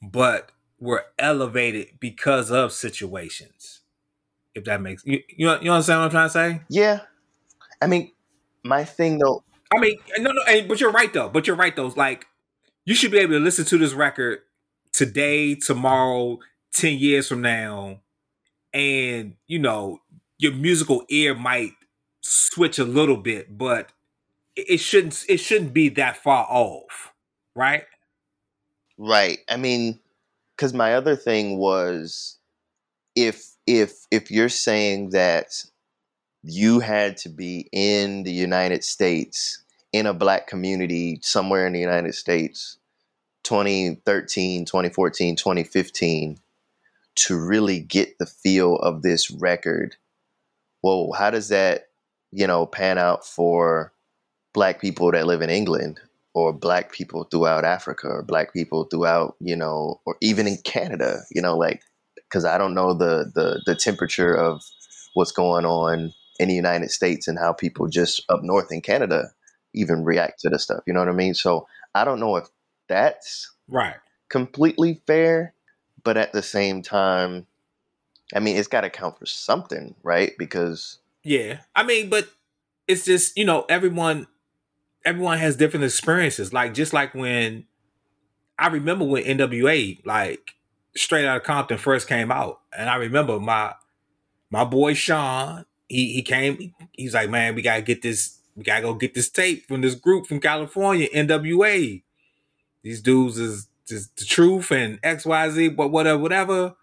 but were elevated because of situations. If that makes you you, you understand what I'm trying to say? Yeah. I mean, my thing though. I mean, no, no, but you're right though. But you're right though. Like, you should be able to listen to this record today, tomorrow, ten years from now, and you know your musical ear might switch a little bit, but it shouldn't it shouldn't be that far off, right? Right. I mean, because my other thing was, if if if you're saying that you had to be in the United States in a black community somewhere in the United States 2013 2014 2015 to really get the feel of this record well how does that you know pan out for black people that live in england or black people throughout africa or black people throughout you know or even in canada you know like because i don't know the, the the temperature of what's going on in the united states and how people just up north in canada even react to the stuff you know what i mean? So i don't know if that's right. completely fair but at the same time i mean it's got to count for something right? Because yeah. I mean but it's just you know everyone everyone has different experiences. Like just like when i remember when nwa like straight out of compton first came out and i remember my my boy sean he he came he's like man we gotta get this we gotta go get this tape from this group from california nwa these dudes is just the truth and XYZ, but whatever, whatever.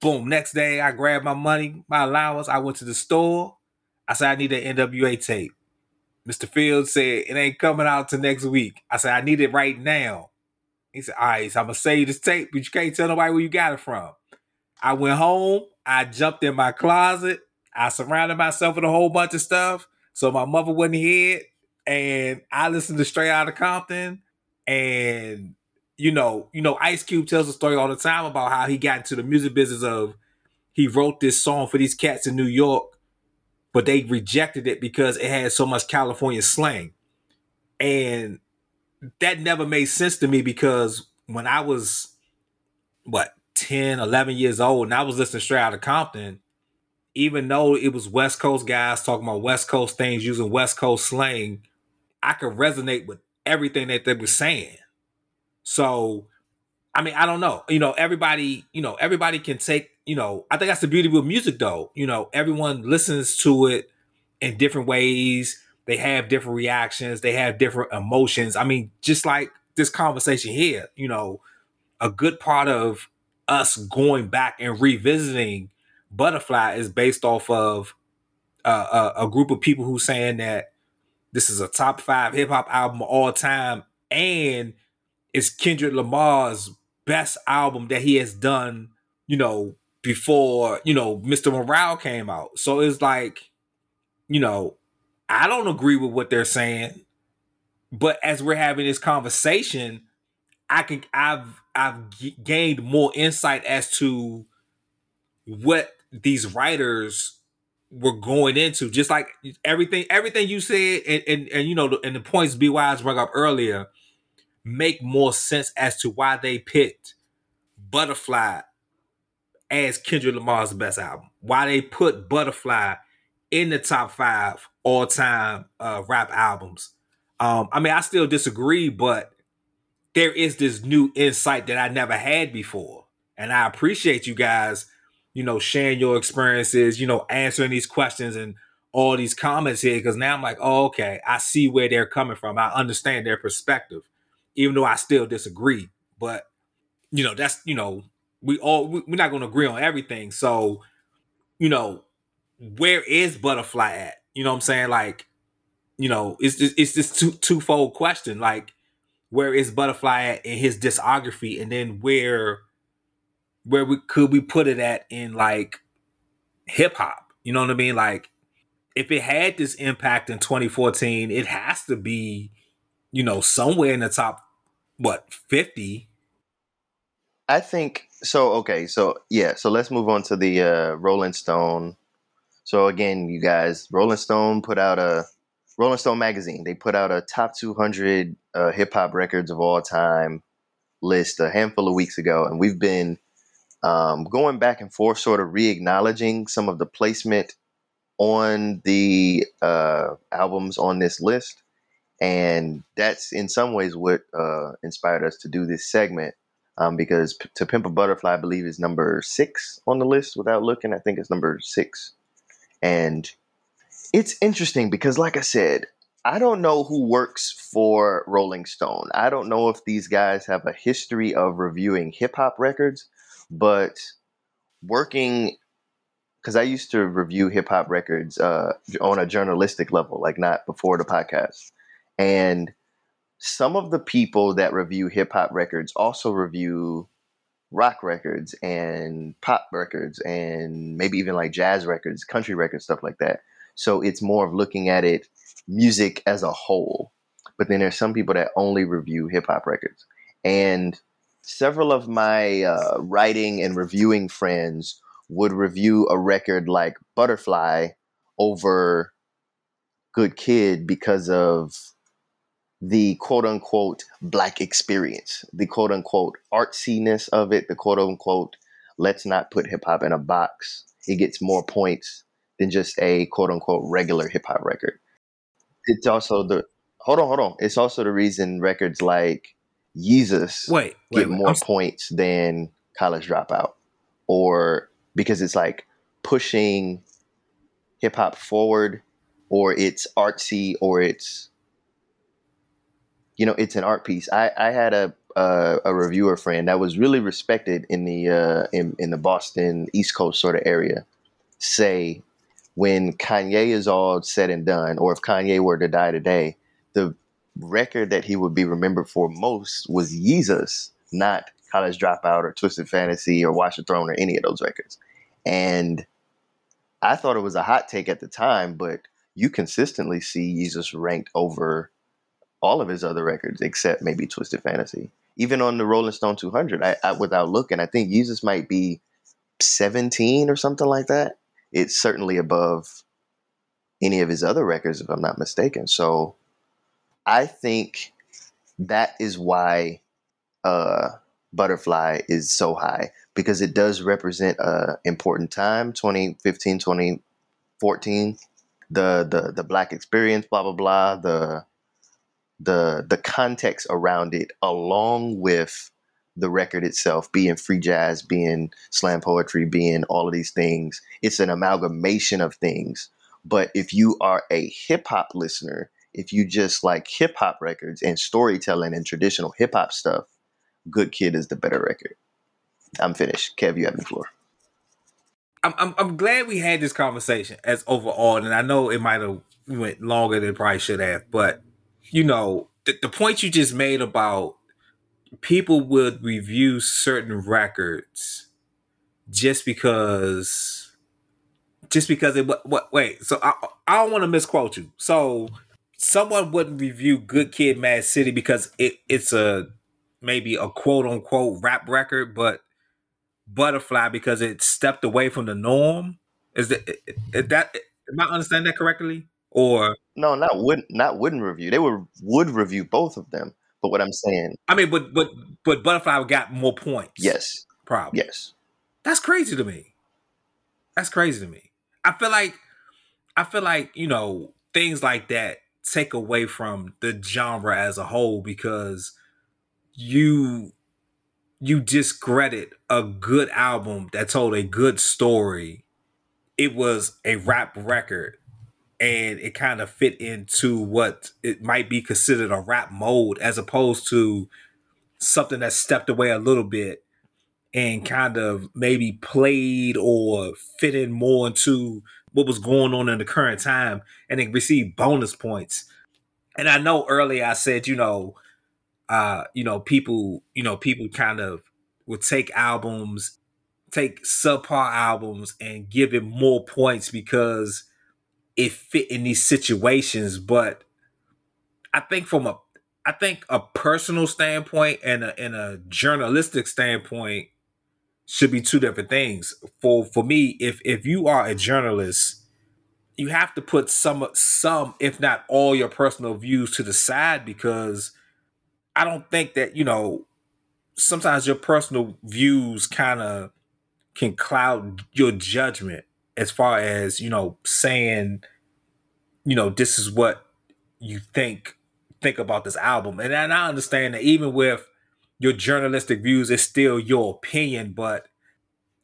Boom. Next day, I grabbed my money, my allowance. I went to the store. I said, I need an NWA tape. Mr. Fields said, it ain't coming out till next week. I said, I need it right now. He said, all right, so I'm going to you this tape, but you can't tell nobody where you got it from. I went home. I jumped in my closet. I surrounded myself with a whole bunch of stuff so my mother wouldn't hear it. And I listened to Straight Out of Compton. And you know, you know, Ice Cube tells a story all the time about how he got into the music business of he wrote this song for these cats in New York, but they rejected it because it had so much California slang. And that never made sense to me because when I was what 10, 11 years old and I was listening straight out of Compton, even though it was West Coast guys talking about West Coast things using West Coast slang, I could resonate with everything that they were saying. So, I mean, I don't know. You know, everybody, you know, everybody can take, you know, I think that's the beauty with music though. You know, everyone listens to it in different ways. They have different reactions, they have different emotions. I mean, just like this conversation here, you know, a good part of us going back and revisiting Butterfly is based off of uh, a, a group of people who saying that this is a top five hip hop album of all time, and it's Kendrick Lamar's best album that he has done, you know, before, you know, Mr. Morale came out. So it's like, you know, I don't agree with what they're saying, but as we're having this conversation, I can I've I've g- gained more insight as to what these writers were going into. Just like everything everything you said and and, and you know and the points B Wise brought up earlier, make more sense as to why they picked Butterfly as Kendrick Lamar's best album. Why they put Butterfly in the top five all time uh, rap albums. Um, I mean, I still disagree, but there is this new insight that I never had before. And I appreciate you guys, you know, sharing your experiences, you know, answering these questions and all these comments here because now I'm like, oh, okay, I see where they're coming from. I understand their perspective, even though I still disagree. But you know, that's you know, we all we're not going to agree on everything. So, you know, where is Butterfly at? You know what I'm saying? Like, you know, it's just, it's this two twofold question. Like, where is Butterfly at in his discography, and then where where we could we put it at in like hip hop? You know what I mean? Like, if it had this impact in 2014, it has to be, you know, somewhere in the top what 50. I think so. Okay, so yeah, so let's move on to the uh, Rolling Stone. So again, you guys, Rolling Stone put out a Rolling Stone magazine. They put out a top 200 uh, hip hop records of all time list a handful of weeks ago, and we've been um, going back and forth, sort of re-acknowledging some of the placement on the uh, albums on this list. And that's in some ways what uh, inspired us to do this segment. Um, because P- To Pimp a Butterfly, I believe, is number six on the list without looking. I think it's number six. And it's interesting because, like I said, I don't know who works for Rolling Stone. I don't know if these guys have a history of reviewing hip hop records, but working because I used to review hip hop records uh, on a journalistic level, like not before the podcast. And some of the people that review hip hop records also review rock records and pop records and maybe even like jazz records, country records, stuff like that. So it's more of looking at it music as a whole. But then there's some people that only review hip hop records. And several of my uh, writing and reviewing friends would review a record like Butterfly over Good Kid because of the quote unquote black experience, the quote unquote artsiness of it, the quote unquote let's not put hip hop in a box. It gets more points than just a quote unquote regular hip hop record. It's also the hold on, hold on. It's also the reason records like Yeezus Wait, get wait, wait. more I'm, points than College Dropout, or because it's like pushing hip hop forward, or it's artsy, or it's you know it's an art piece. I I had a a, a reviewer friend that was really respected in the uh, in in the Boston East Coast sort of area say when Kanye is all said and done, or if Kanye were to die today, the record that he would be remembered for most was Yeezus, not College Dropout or Twisted Fantasy or Watch the Throne or any of those records. And I thought it was a hot take at the time, but you consistently see Yeezus ranked over all of his other records except maybe Twisted Fantasy. Even on the Rolling Stone 200, I, I, without looking, I think Yeezus might be 17 or something like that. It's certainly above any of his other records, if I'm not mistaken. So I think that is why uh, Butterfly is so high because it does represent a important time 2015 2014 the the the black experience blah blah blah the the the context around it along with the record itself being free jazz being slam poetry being all of these things. It's an amalgamation of things. But if you are a hip hop listener if you just like hip hop records and storytelling and traditional hip hop stuff good kid is the better record. I'm finished. Kev you have the floor. I'm, I'm I'm glad we had this conversation as overall, and I know it might have went longer than it probably should have, but you know the, the point you just made about people would review certain records just because just because it what, what wait so I, I don't want to misquote you. So someone wouldn't review good kid mad city because it it's a maybe a quote unquote rap record but butterfly because it stepped away from the norm? Is that is that am i understanding that correctly? Or no not would not wouldn't review. They would would review both of them but what i'm saying i mean but but but butterfly got more points. Yes. Probably. Yes. That's crazy to me. That's crazy to me. I feel like i feel like you know things like that take away from the genre as a whole because you you discredit a good album that told a good story. It was a rap record and it kind of fit into what it might be considered a rap mode as opposed to something that stepped away a little bit and kind of maybe played or fit in more into what was going on in the current time and it received bonus points. And I know earlier I said, you know, uh, you know, people, you know, people kind of would take albums, take subpar albums and give it more points because it fit in these situations. But I think from a I think a personal standpoint and a, and a journalistic standpoint should be two different things. For for me, if if you are a journalist, you have to put some some, if not all, your personal views to the side because I don't think that you know sometimes your personal views kind of can cloud your judgment as far as you know saying you know this is what you think think about this album. And, and i understand that even with your journalistic views it's still your opinion but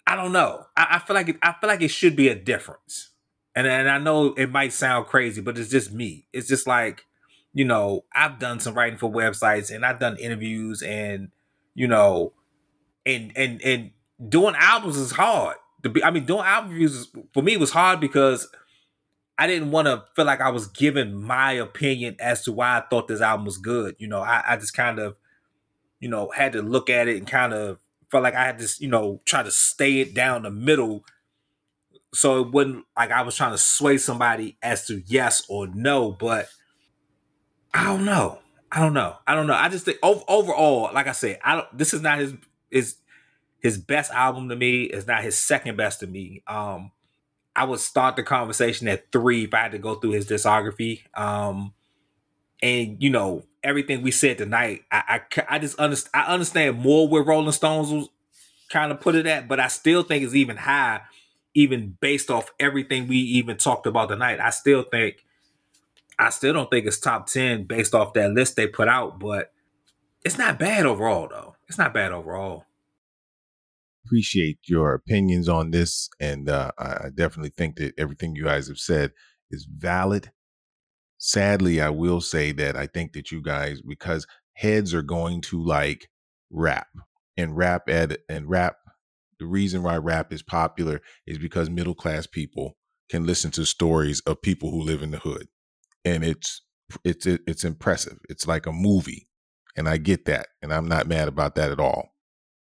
i don't know. I, I feel like it, i feel like it should be a difference. And, and i know it might sound crazy but it's just me. It's just like you know i've done some writing for websites and i've done interviews and you know and and and doing albums is hard to be i mean doing album reviews for me was hard because I didn't want to feel like I was giving my opinion as to why I thought this album was good. You know, I, I just kind of, you know, had to look at it and kind of felt like I had to, you know, try to stay it down the middle. So it wouldn't like I was trying to sway somebody as to yes or no, but I don't know. I don't know. I don't know. I just think overall, like I said, I don't. This is not his his his best album to me. is not his second best to me. Um, I would start the conversation at three if I had to go through his discography. Um, and you know everything we said tonight, I I, I just understand. I understand more where Rolling Stones was kind of put it at, but I still think it's even high, even based off everything we even talked about tonight. I still think, I still don't think it's top ten based off that list they put out, but it's not bad overall though. It's not bad overall appreciate your opinions on this, and uh, I definitely think that everything you guys have said is valid. Sadly, I will say that I think that you guys, because heads are going to like rap and rap ed and rap. The reason why rap is popular is because middle class people can listen to stories of people who live in the hood, and it's it's it's impressive. It's like a movie, and I get that, and I'm not mad about that at all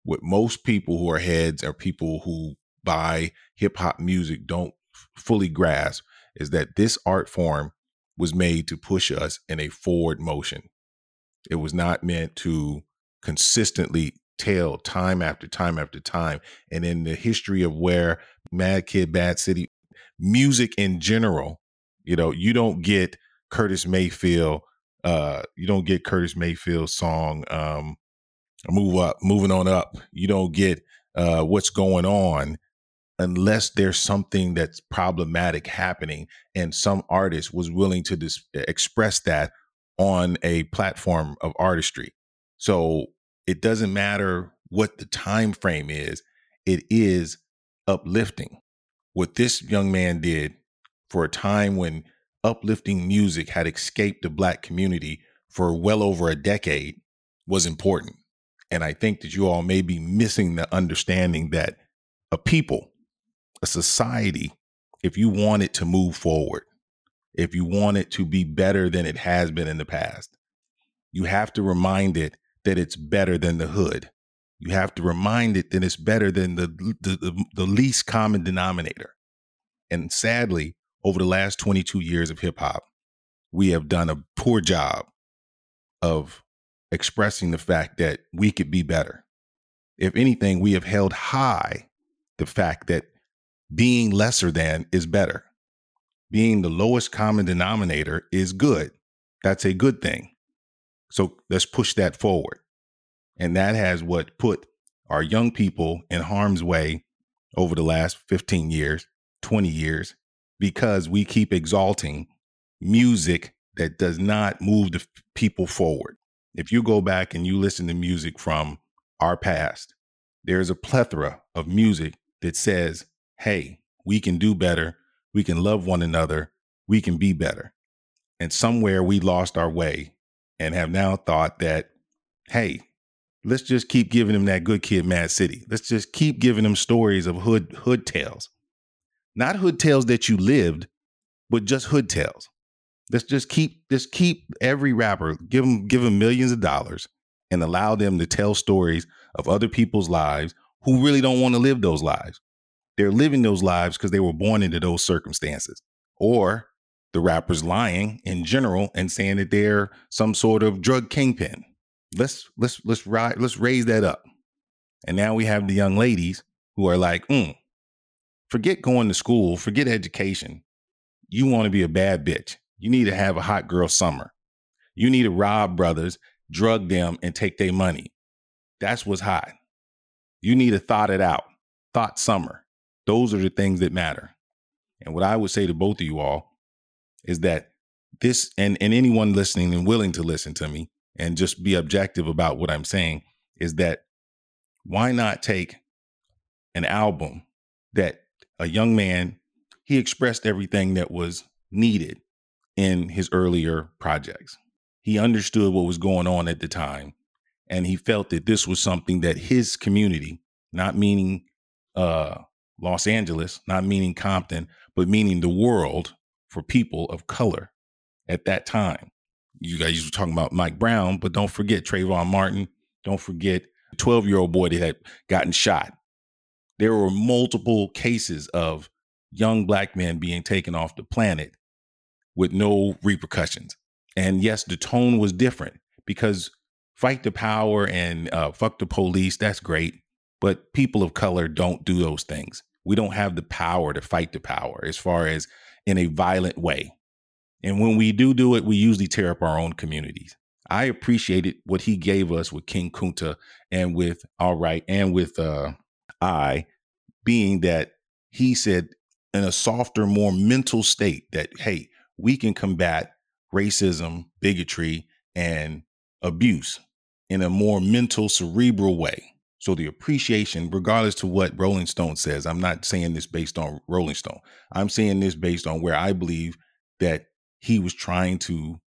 what most people who are heads or people who buy hip hop music don't fully grasp is that this art form was made to push us in a forward motion. It was not meant to consistently tell time after time after time. And in the history of where Mad Kid, Bad City, music in general, you know, you don't get Curtis Mayfield, uh, you don't get Curtis Mayfield's song, um, move up, moving on up. You don't get uh, what's going on unless there's something that's problematic happening, and some artist was willing to dis- express that on a platform of artistry. So it doesn't matter what the time frame is; it is uplifting. What this young man did for a time when uplifting music had escaped the black community for well over a decade was important. And I think that you all may be missing the understanding that a people, a society, if you want it to move forward, if you want it to be better than it has been in the past, you have to remind it that it's better than the hood. You have to remind it that it's better than the, the, the, least common denominator. And sadly, over the last 22 years of hip hop, we have done a poor job of expressing the fact that we could be better. If anything, we have held high the fact that being lesser than is better. Being the lowest common denominator is good. That's a good thing. So let's push that forward. And that has what put our young people in harm's way over the last 15 years, 20 years, because we keep exalting music that does not move the people forward if you go back and you listen to music from our past, there's a plethora of music that says, hey, we can do better. We can love one another. we can be better. And somewhere we lost our way and have now thought that, hey, let's just keep giving them that good kid mad city. Let's just keep giving them stories of hood hood tales. Not hood tales that you lived, but just hood tales. Let's just keep just keep every rapper give them give them millions of dollars and allow them to tell stories of other people's lives who really don't want to live those lives. They're living those lives because they were born into those circumstances. Or the rappers lying in general and saying that they're some sort of drug kingpin. Let's let's let's ride, let's raise that up. And now we have the young ladies who are like, mm, forget going to school, forget education. You want to be a bad bitch. You need to have a hot girl summer. You need to rob brothers, drug them, and take their money. That's what's hot. You need to thought it out. Thought summer. Those are the things that matter. And what I would say to both of you all is that this and, and anyone listening and willing to listen to me and just be objective about what I'm saying is that why not take an album that a young man he expressed everything that was needed in his earlier projects. He understood what was going on at the time and he felt that this was something that his community, not meaning uh, Los Angeles, not meaning Compton, but meaning the world for people of color at that time. You guys were talking about Mike Brown, but don't forget Trayvon Martin. Don't forget the 12 year old boy that had gotten shot. There were multiple cases of young black men being taken off the planet with no repercussions. And yes, the tone was different because fight the power and uh, fuck the police, that's great. But people of color don't do those things. We don't have the power to fight the power as far as in a violent way. And when we do do it, we usually tear up our own communities. I appreciated what he gave us with King Kunta and with All Right and with uh, I, being that he said in a softer, more mental state that, hey, we can combat racism, bigotry, and abuse in a more mental, cerebral way. So the appreciation, regardless to what Rolling Stone says, I'm not saying this based on Rolling Stone. I'm saying this based on where I believe that he was trying to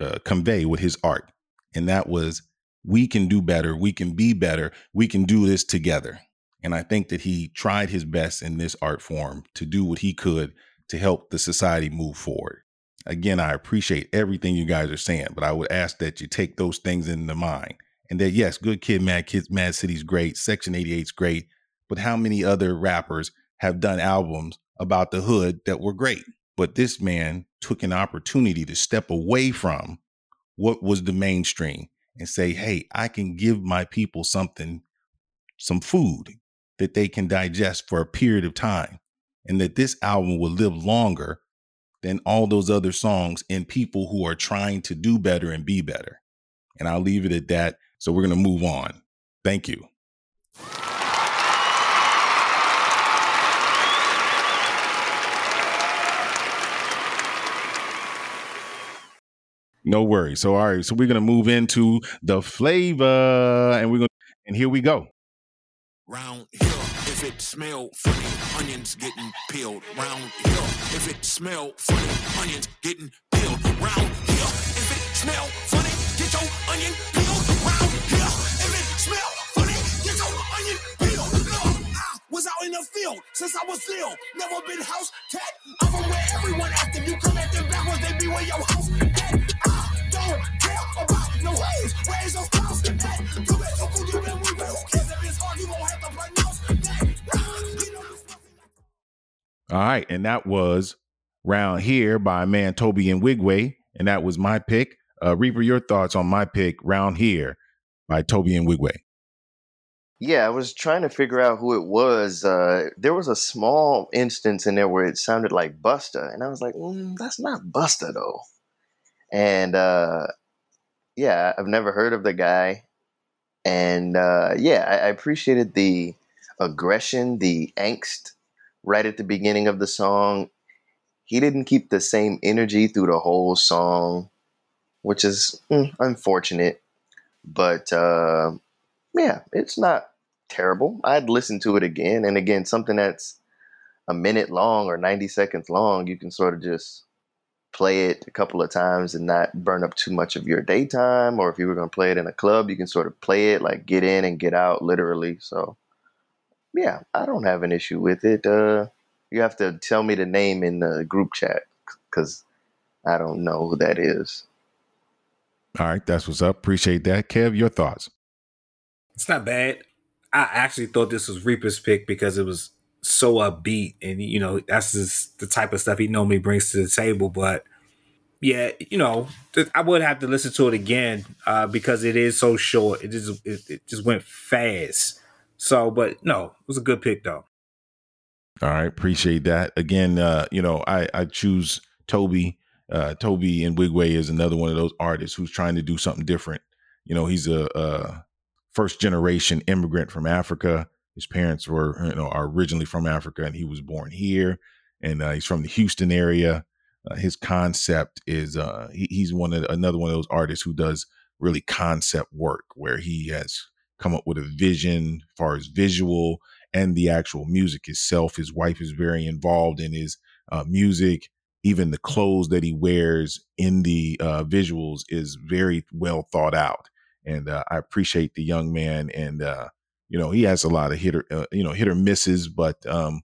uh, convey with his art, and that was we can do better, we can be better, we can do this together. And I think that he tried his best in this art form to do what he could to help the society move forward. Again, I appreciate everything you guys are saying, but I would ask that you take those things into mind and that yes, Good Kid, Mad Kids, Mad City's great, Section 88's great, but how many other rappers have done albums about the hood that were great? But this man took an opportunity to step away from what was the mainstream and say, hey, I can give my people something, some food that they can digest for a period of time, and that this album will live longer than all those other songs in people who are trying to do better and be better. And I'll leave it at that. So we're going to move on. Thank you. No worries. So all right, so we're gonna move into the flavor, and we're gonna and here we go. Round here, if it smell funny, onions getting peeled. Round here, if it smell funny, onions getting peeled. Round here, if it smell funny, get your onion peeled. Round here, if it smell funny, get your onion peeled. I was out in the field since I was little. Never been house cat. I'm from where everyone after you come at them backwards, they be where your house at. I don't care about no ways, ways of spouse. Hey, All right, and that was round here by man Tobe Nwigwe, and that was my pick. Uh, Reaper, your thoughts on my pick, round here by Tobe Nwigwe. Yeah, I was trying to figure out who it was. Uh, there was a small instance in there where it sounded like Busta, and I was like, mm, "That's not Busta, though." And uh, yeah, I've never heard of the guy, and uh, yeah, I, I appreciated the aggression, the angst right at the beginning of the song. He didn't keep the same energy through the whole song, which is mm, unfortunate. But uh, yeah, it's not terrible. I'd listen to it again and again. Something that's a minute long or 90 seconds long, you can sort of just play it a couple of times and not burn up too much of your daytime. Or if you were going to play it in a club, you can sort of play it like get in and get out literally. So, yeah, I don't have an issue with it. Uh, you have to tell me the name in the group chat because I don't know who that is. All right, that's what's up. Appreciate that. Kev, your thoughts? It's not bad. I actually thought this was Reaper's pick because it was so upbeat, and you know that's just the type of stuff he normally brings to the table. But yeah, you know, I would have to listen to it again uh, because it is so short. It just it, it just went fast. So, but no, it was a good pick though. All right, appreciate that. Again, uh, you know, I I choose Tobe. Uh, Tobe Nwigwe is another one of those artists who's trying to do something different. You know, he's a, a first generation immigrant from Africa. His parents were, you know, are originally from Africa, and he was born here. And uh, he's from the Houston area. Uh, his concept is uh, he, he's one of another one of those artists who does really concept work, where he has come up with a vision as far as visual and the actual music itself. His wife is very involved in his uh, music. Even the clothes that he wears in the uh, visuals is very well thought out and uh, I appreciate the young man. And uh, you know, he has a lot of hitter, uh, you know, hit or misses, but um,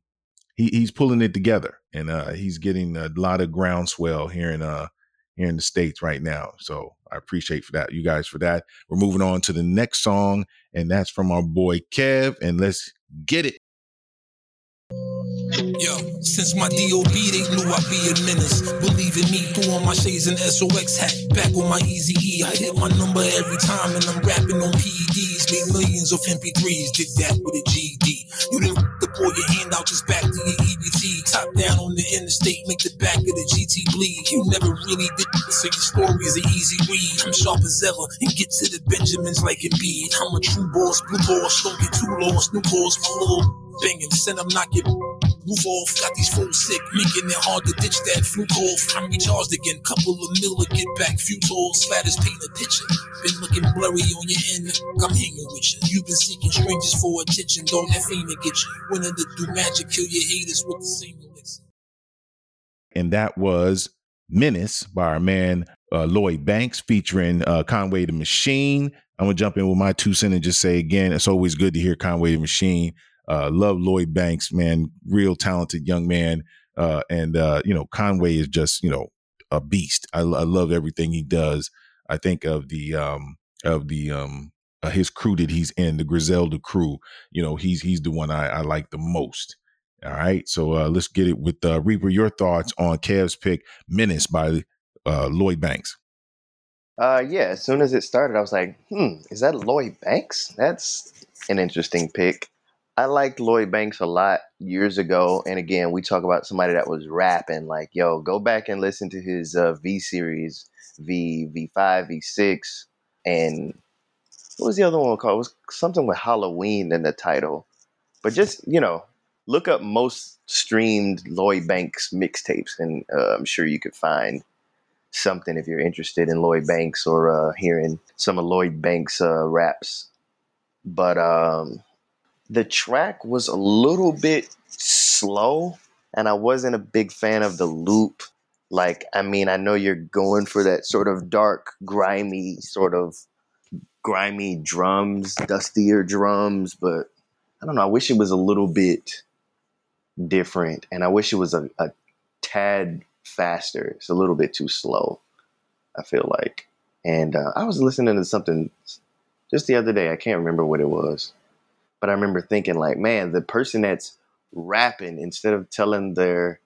he, he's pulling it together, and uh, he's getting a lot of groundswell here in uh here in the states right now. So I appreciate for that, you guys, for that. We're moving on to the next song, and that's from our boy Kev, and let's get it. Yo, since my DOB, they knew I'd be a menace. Believe in me, threw on my shades and SOX hat. Back on my Easy E, I hit my number every time, and I'm rapping on PEDs. Made millions of MP3s, did that with a GD. You didn't deploy your hand out, just back to your EBT. Top down on the interstate, make the back of the GT bleed. You never really did so your story's an easy read. I'm sharp as ever, and get to the Benjamins like Embiid. I'm a true boss, blue boss, don't get too lost. New my little banging, send them knock your roof off. Got these fools sick, making it hard to ditch that fluke off. I'm recharged again, couple of mil to get back. Flat as paint a picture. Been looking blurry on your end, I'm hanging with you. You've been seeking strangers for attention, don't let fame get you. Winning to do magic, kill your haters with the same elixir. And that was Menace by our man uh, Lloyd Banks featuring uh, Conway the Machine. I'm gonna jump in with my two cents and just say again, it's always good to hear Conway the Machine uh, love Lloyd Banks, man, real talented young man. Uh, and uh, you know, Conway is just you know a beast. I, I, love everything he does. I think of the um, of the um, uh, his crew that he's in, the Griselda crew. You know, he's he's the one I, I like the most. All right, so uh, let's get it with uh, Reaper. Your thoughts on Cavs pick, "Menace" by uh, Lloyd Banks. Uh, yeah. As soon as it started, I was like, "Hmm, is that Lloyd Banks? That's an interesting pick." I liked Lloyd Banks a lot years ago, and again, we talk about somebody that was rapping. Like, yo, go back and listen to his uh, V series, V V five, V six, and what was the other one called? It was something with Halloween in the title. But just you know, look up most streamed Lloyd Banks mixtapes, and uh, I'm sure you could find something if you're interested in Lloyd Banks or uh, hearing some of Lloyd Banks' uh, raps. But um, the track was a little bit slow and I wasn't a big fan of the loop. Like, I mean, I know you're going for that sort of dark, grimy, sort of grimy drums, dustier drums, but I don't know. I wish it was a little bit different and I wish it was a, a tad faster. It's a little bit too slow, I feel like. And uh, I was listening to something just the other day. I can't remember what it was. But I remember thinking, like, man, the person that's rapping, instead of telling their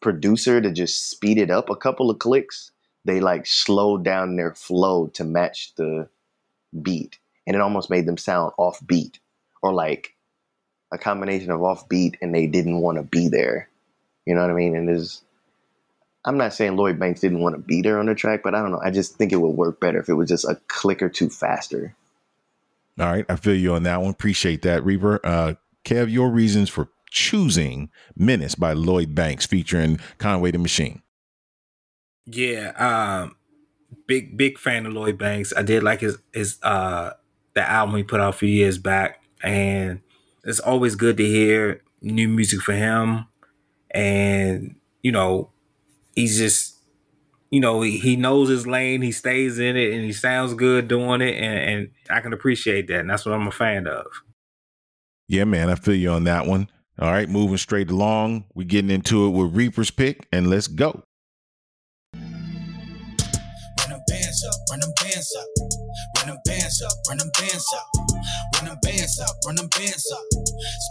producer to just speed it up a couple of clicks, they like slowed down their flow to match the beat. And it almost made them sound off beat or like a combination of off beat and they didn't want to be there. You know what I mean? And there's, I'm not saying Lloyd Banks didn't want to be there on the track, but I don't know. I just think it would work better if it was just a click or two faster. All right, I feel you on that one. Appreciate that, Reaper. Uh, Kev, your reasons for choosing "Menace" by Lloyd Banks, featuring Conway the Machine. Yeah, um, big big fan of Lloyd Banks. I did like his his uh the album he put out a few years back, and it's always good to hear new music for him. And you know, he's just you know, he, he knows his lane, he stays in it, and he sounds good doing it, and, and I can appreciate that, and that's what I'm a fan of. Yeah, man, I feel you on that one. All right, moving straight along, we're getting into it with Reaper's pick, and let's go. Run them bands up, run them bands up. Run them bands up, run them bands up. Run them bands up, run them bands up.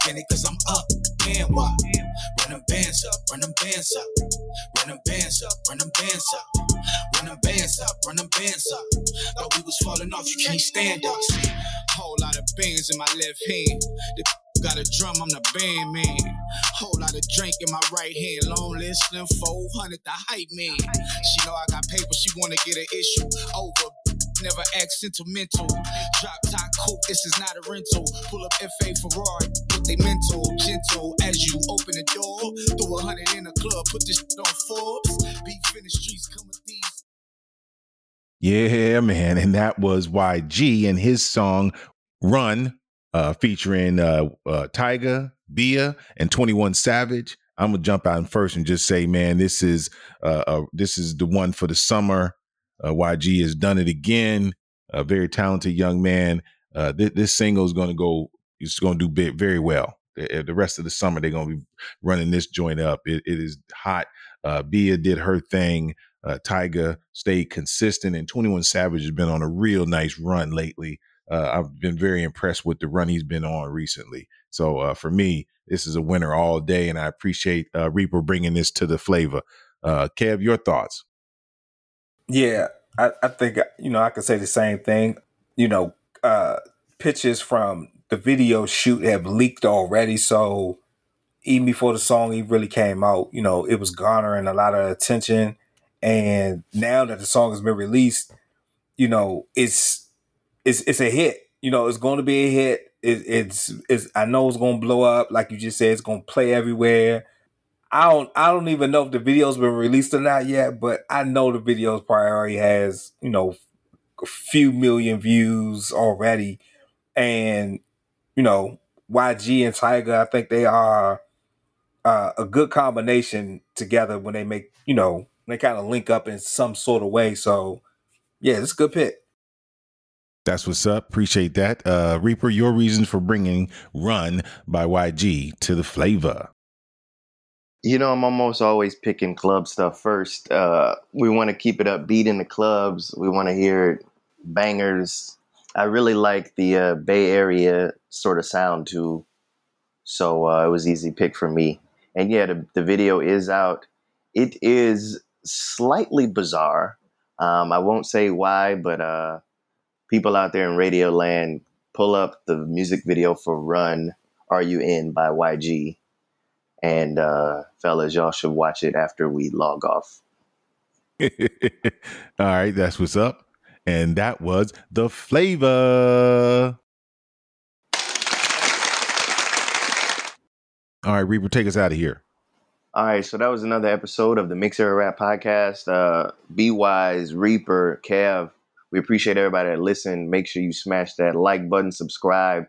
Spin it cause I'm up, and what? Run them bands up, run them bands up. Run them bands up, run them bands up. Run them bands up, run them bands up. Thought we was falling off, you can't stand us. Whole lot of bands in my left hand. The got a drum, I'm the band man. Whole lot of drink in my right hand. Long list, slim 400, the hype man. She know I got paper, she wanna get an issue over. Never act sentimental. Drop top coupe, this is not a rental. Pull up FA Ferrari, put they mental, gentle. As you open the door, throw a hundred in the club, put this shit on Forbes. Beef in the streets, come with these. Yeah, man. And that was YG and his song Run, uh, featuring uh, uh, Tyga, Bia, and 21 Savage. I'm gonna jump out first and just say, man, this is uh, uh this is the one for the summer. Uh, YG has done it again. A very talented young man. Uh, th- this single is gonna go. It's gonna do bit very well. The, the rest of the summer, they're gonna be running this joint up. it, it is hot. Uh, Bia did her thing. Uh, Tyga stayed consistent, and 21 Savage has been on a real nice run lately. Uh, I've been very impressed with the run he's been on recently. So uh, for me, this is a winner all day, and I appreciate uh, Reaper bringing this to the flavor. Uh, Kev, your thoughts? Yeah, I, I think you know I could say the same thing. You know, uh, pictures from the video shoot have leaked already, so even before the song even really came out, you know, it was garnering a lot of attention. And now that the song has been released, you know, it's it's it's a hit. You know, it's going to be a hit. It, it's it's I know it's going to blow up. Like you just said, it's going to play everywhere. I don't I don't even know if the video's been released or not yet, but I know the video's probably already has you know a few million views already, and you know YG and Tyga, I think they are uh, a good combination together when they make you know they kind of link up in some sort of way. So yeah, it's a good pick. That's what's up. Appreciate that. Uh, Reaper, your reasons for bringing Run by YG to the flavor. You know, I'm almost always picking club stuff first. Uh, we want to keep it upbeat in the clubs. We want to hear bangers. I really like the uh, Bay Area sort of sound too. So uh, it was easy pick for me. And yeah, the, the video is out. It is slightly bizarre. Um, I won't say why, but uh, people out there in radio land, pull up the music video for Run, Are You In by YG. And uh, fellas, y'all should watch it after we log off. All right, that's what's up. And that was the flavor. All right, Reaper, take us out of here. All right, so that was another episode of the Mix Era Rap Podcast. Uh, Be Wise, Reaper, Kev, we appreciate everybody that listened. Make sure you smash that like button, subscribe,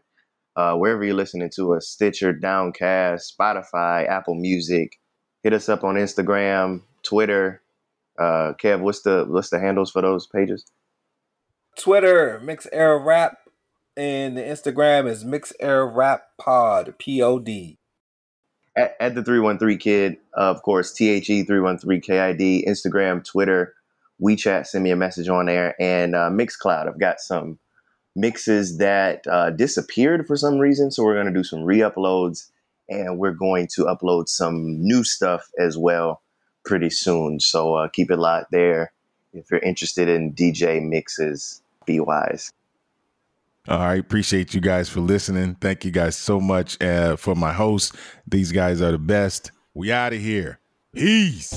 uh, wherever you're listening to us Stitcher, Downcast, Spotify, Apple Music. Hit us up on Instagram, Twitter. Uh, Kev, what's the what's the handles for those pages? Twitter, Mix Era Rap, and the Instagram is Mix Era Rap Pod, P O D. At, at the 313 Kid, uh, of course, T H E 313 K I D, Instagram, Twitter, WeChat, send me a message on there, and uh, Mixcloud. I've got some mixes that uh, disappeared for some reason, so we're going to do some re-uploads, and we're going to upload some new stuff as well pretty soon. So uh, keep it locked there. If you're interested in DJ mixes, be wise. All right. Appreciate you guys for listening. Thank you guys so much uh, for my hosts. These guys are the best. We out of here. Peace.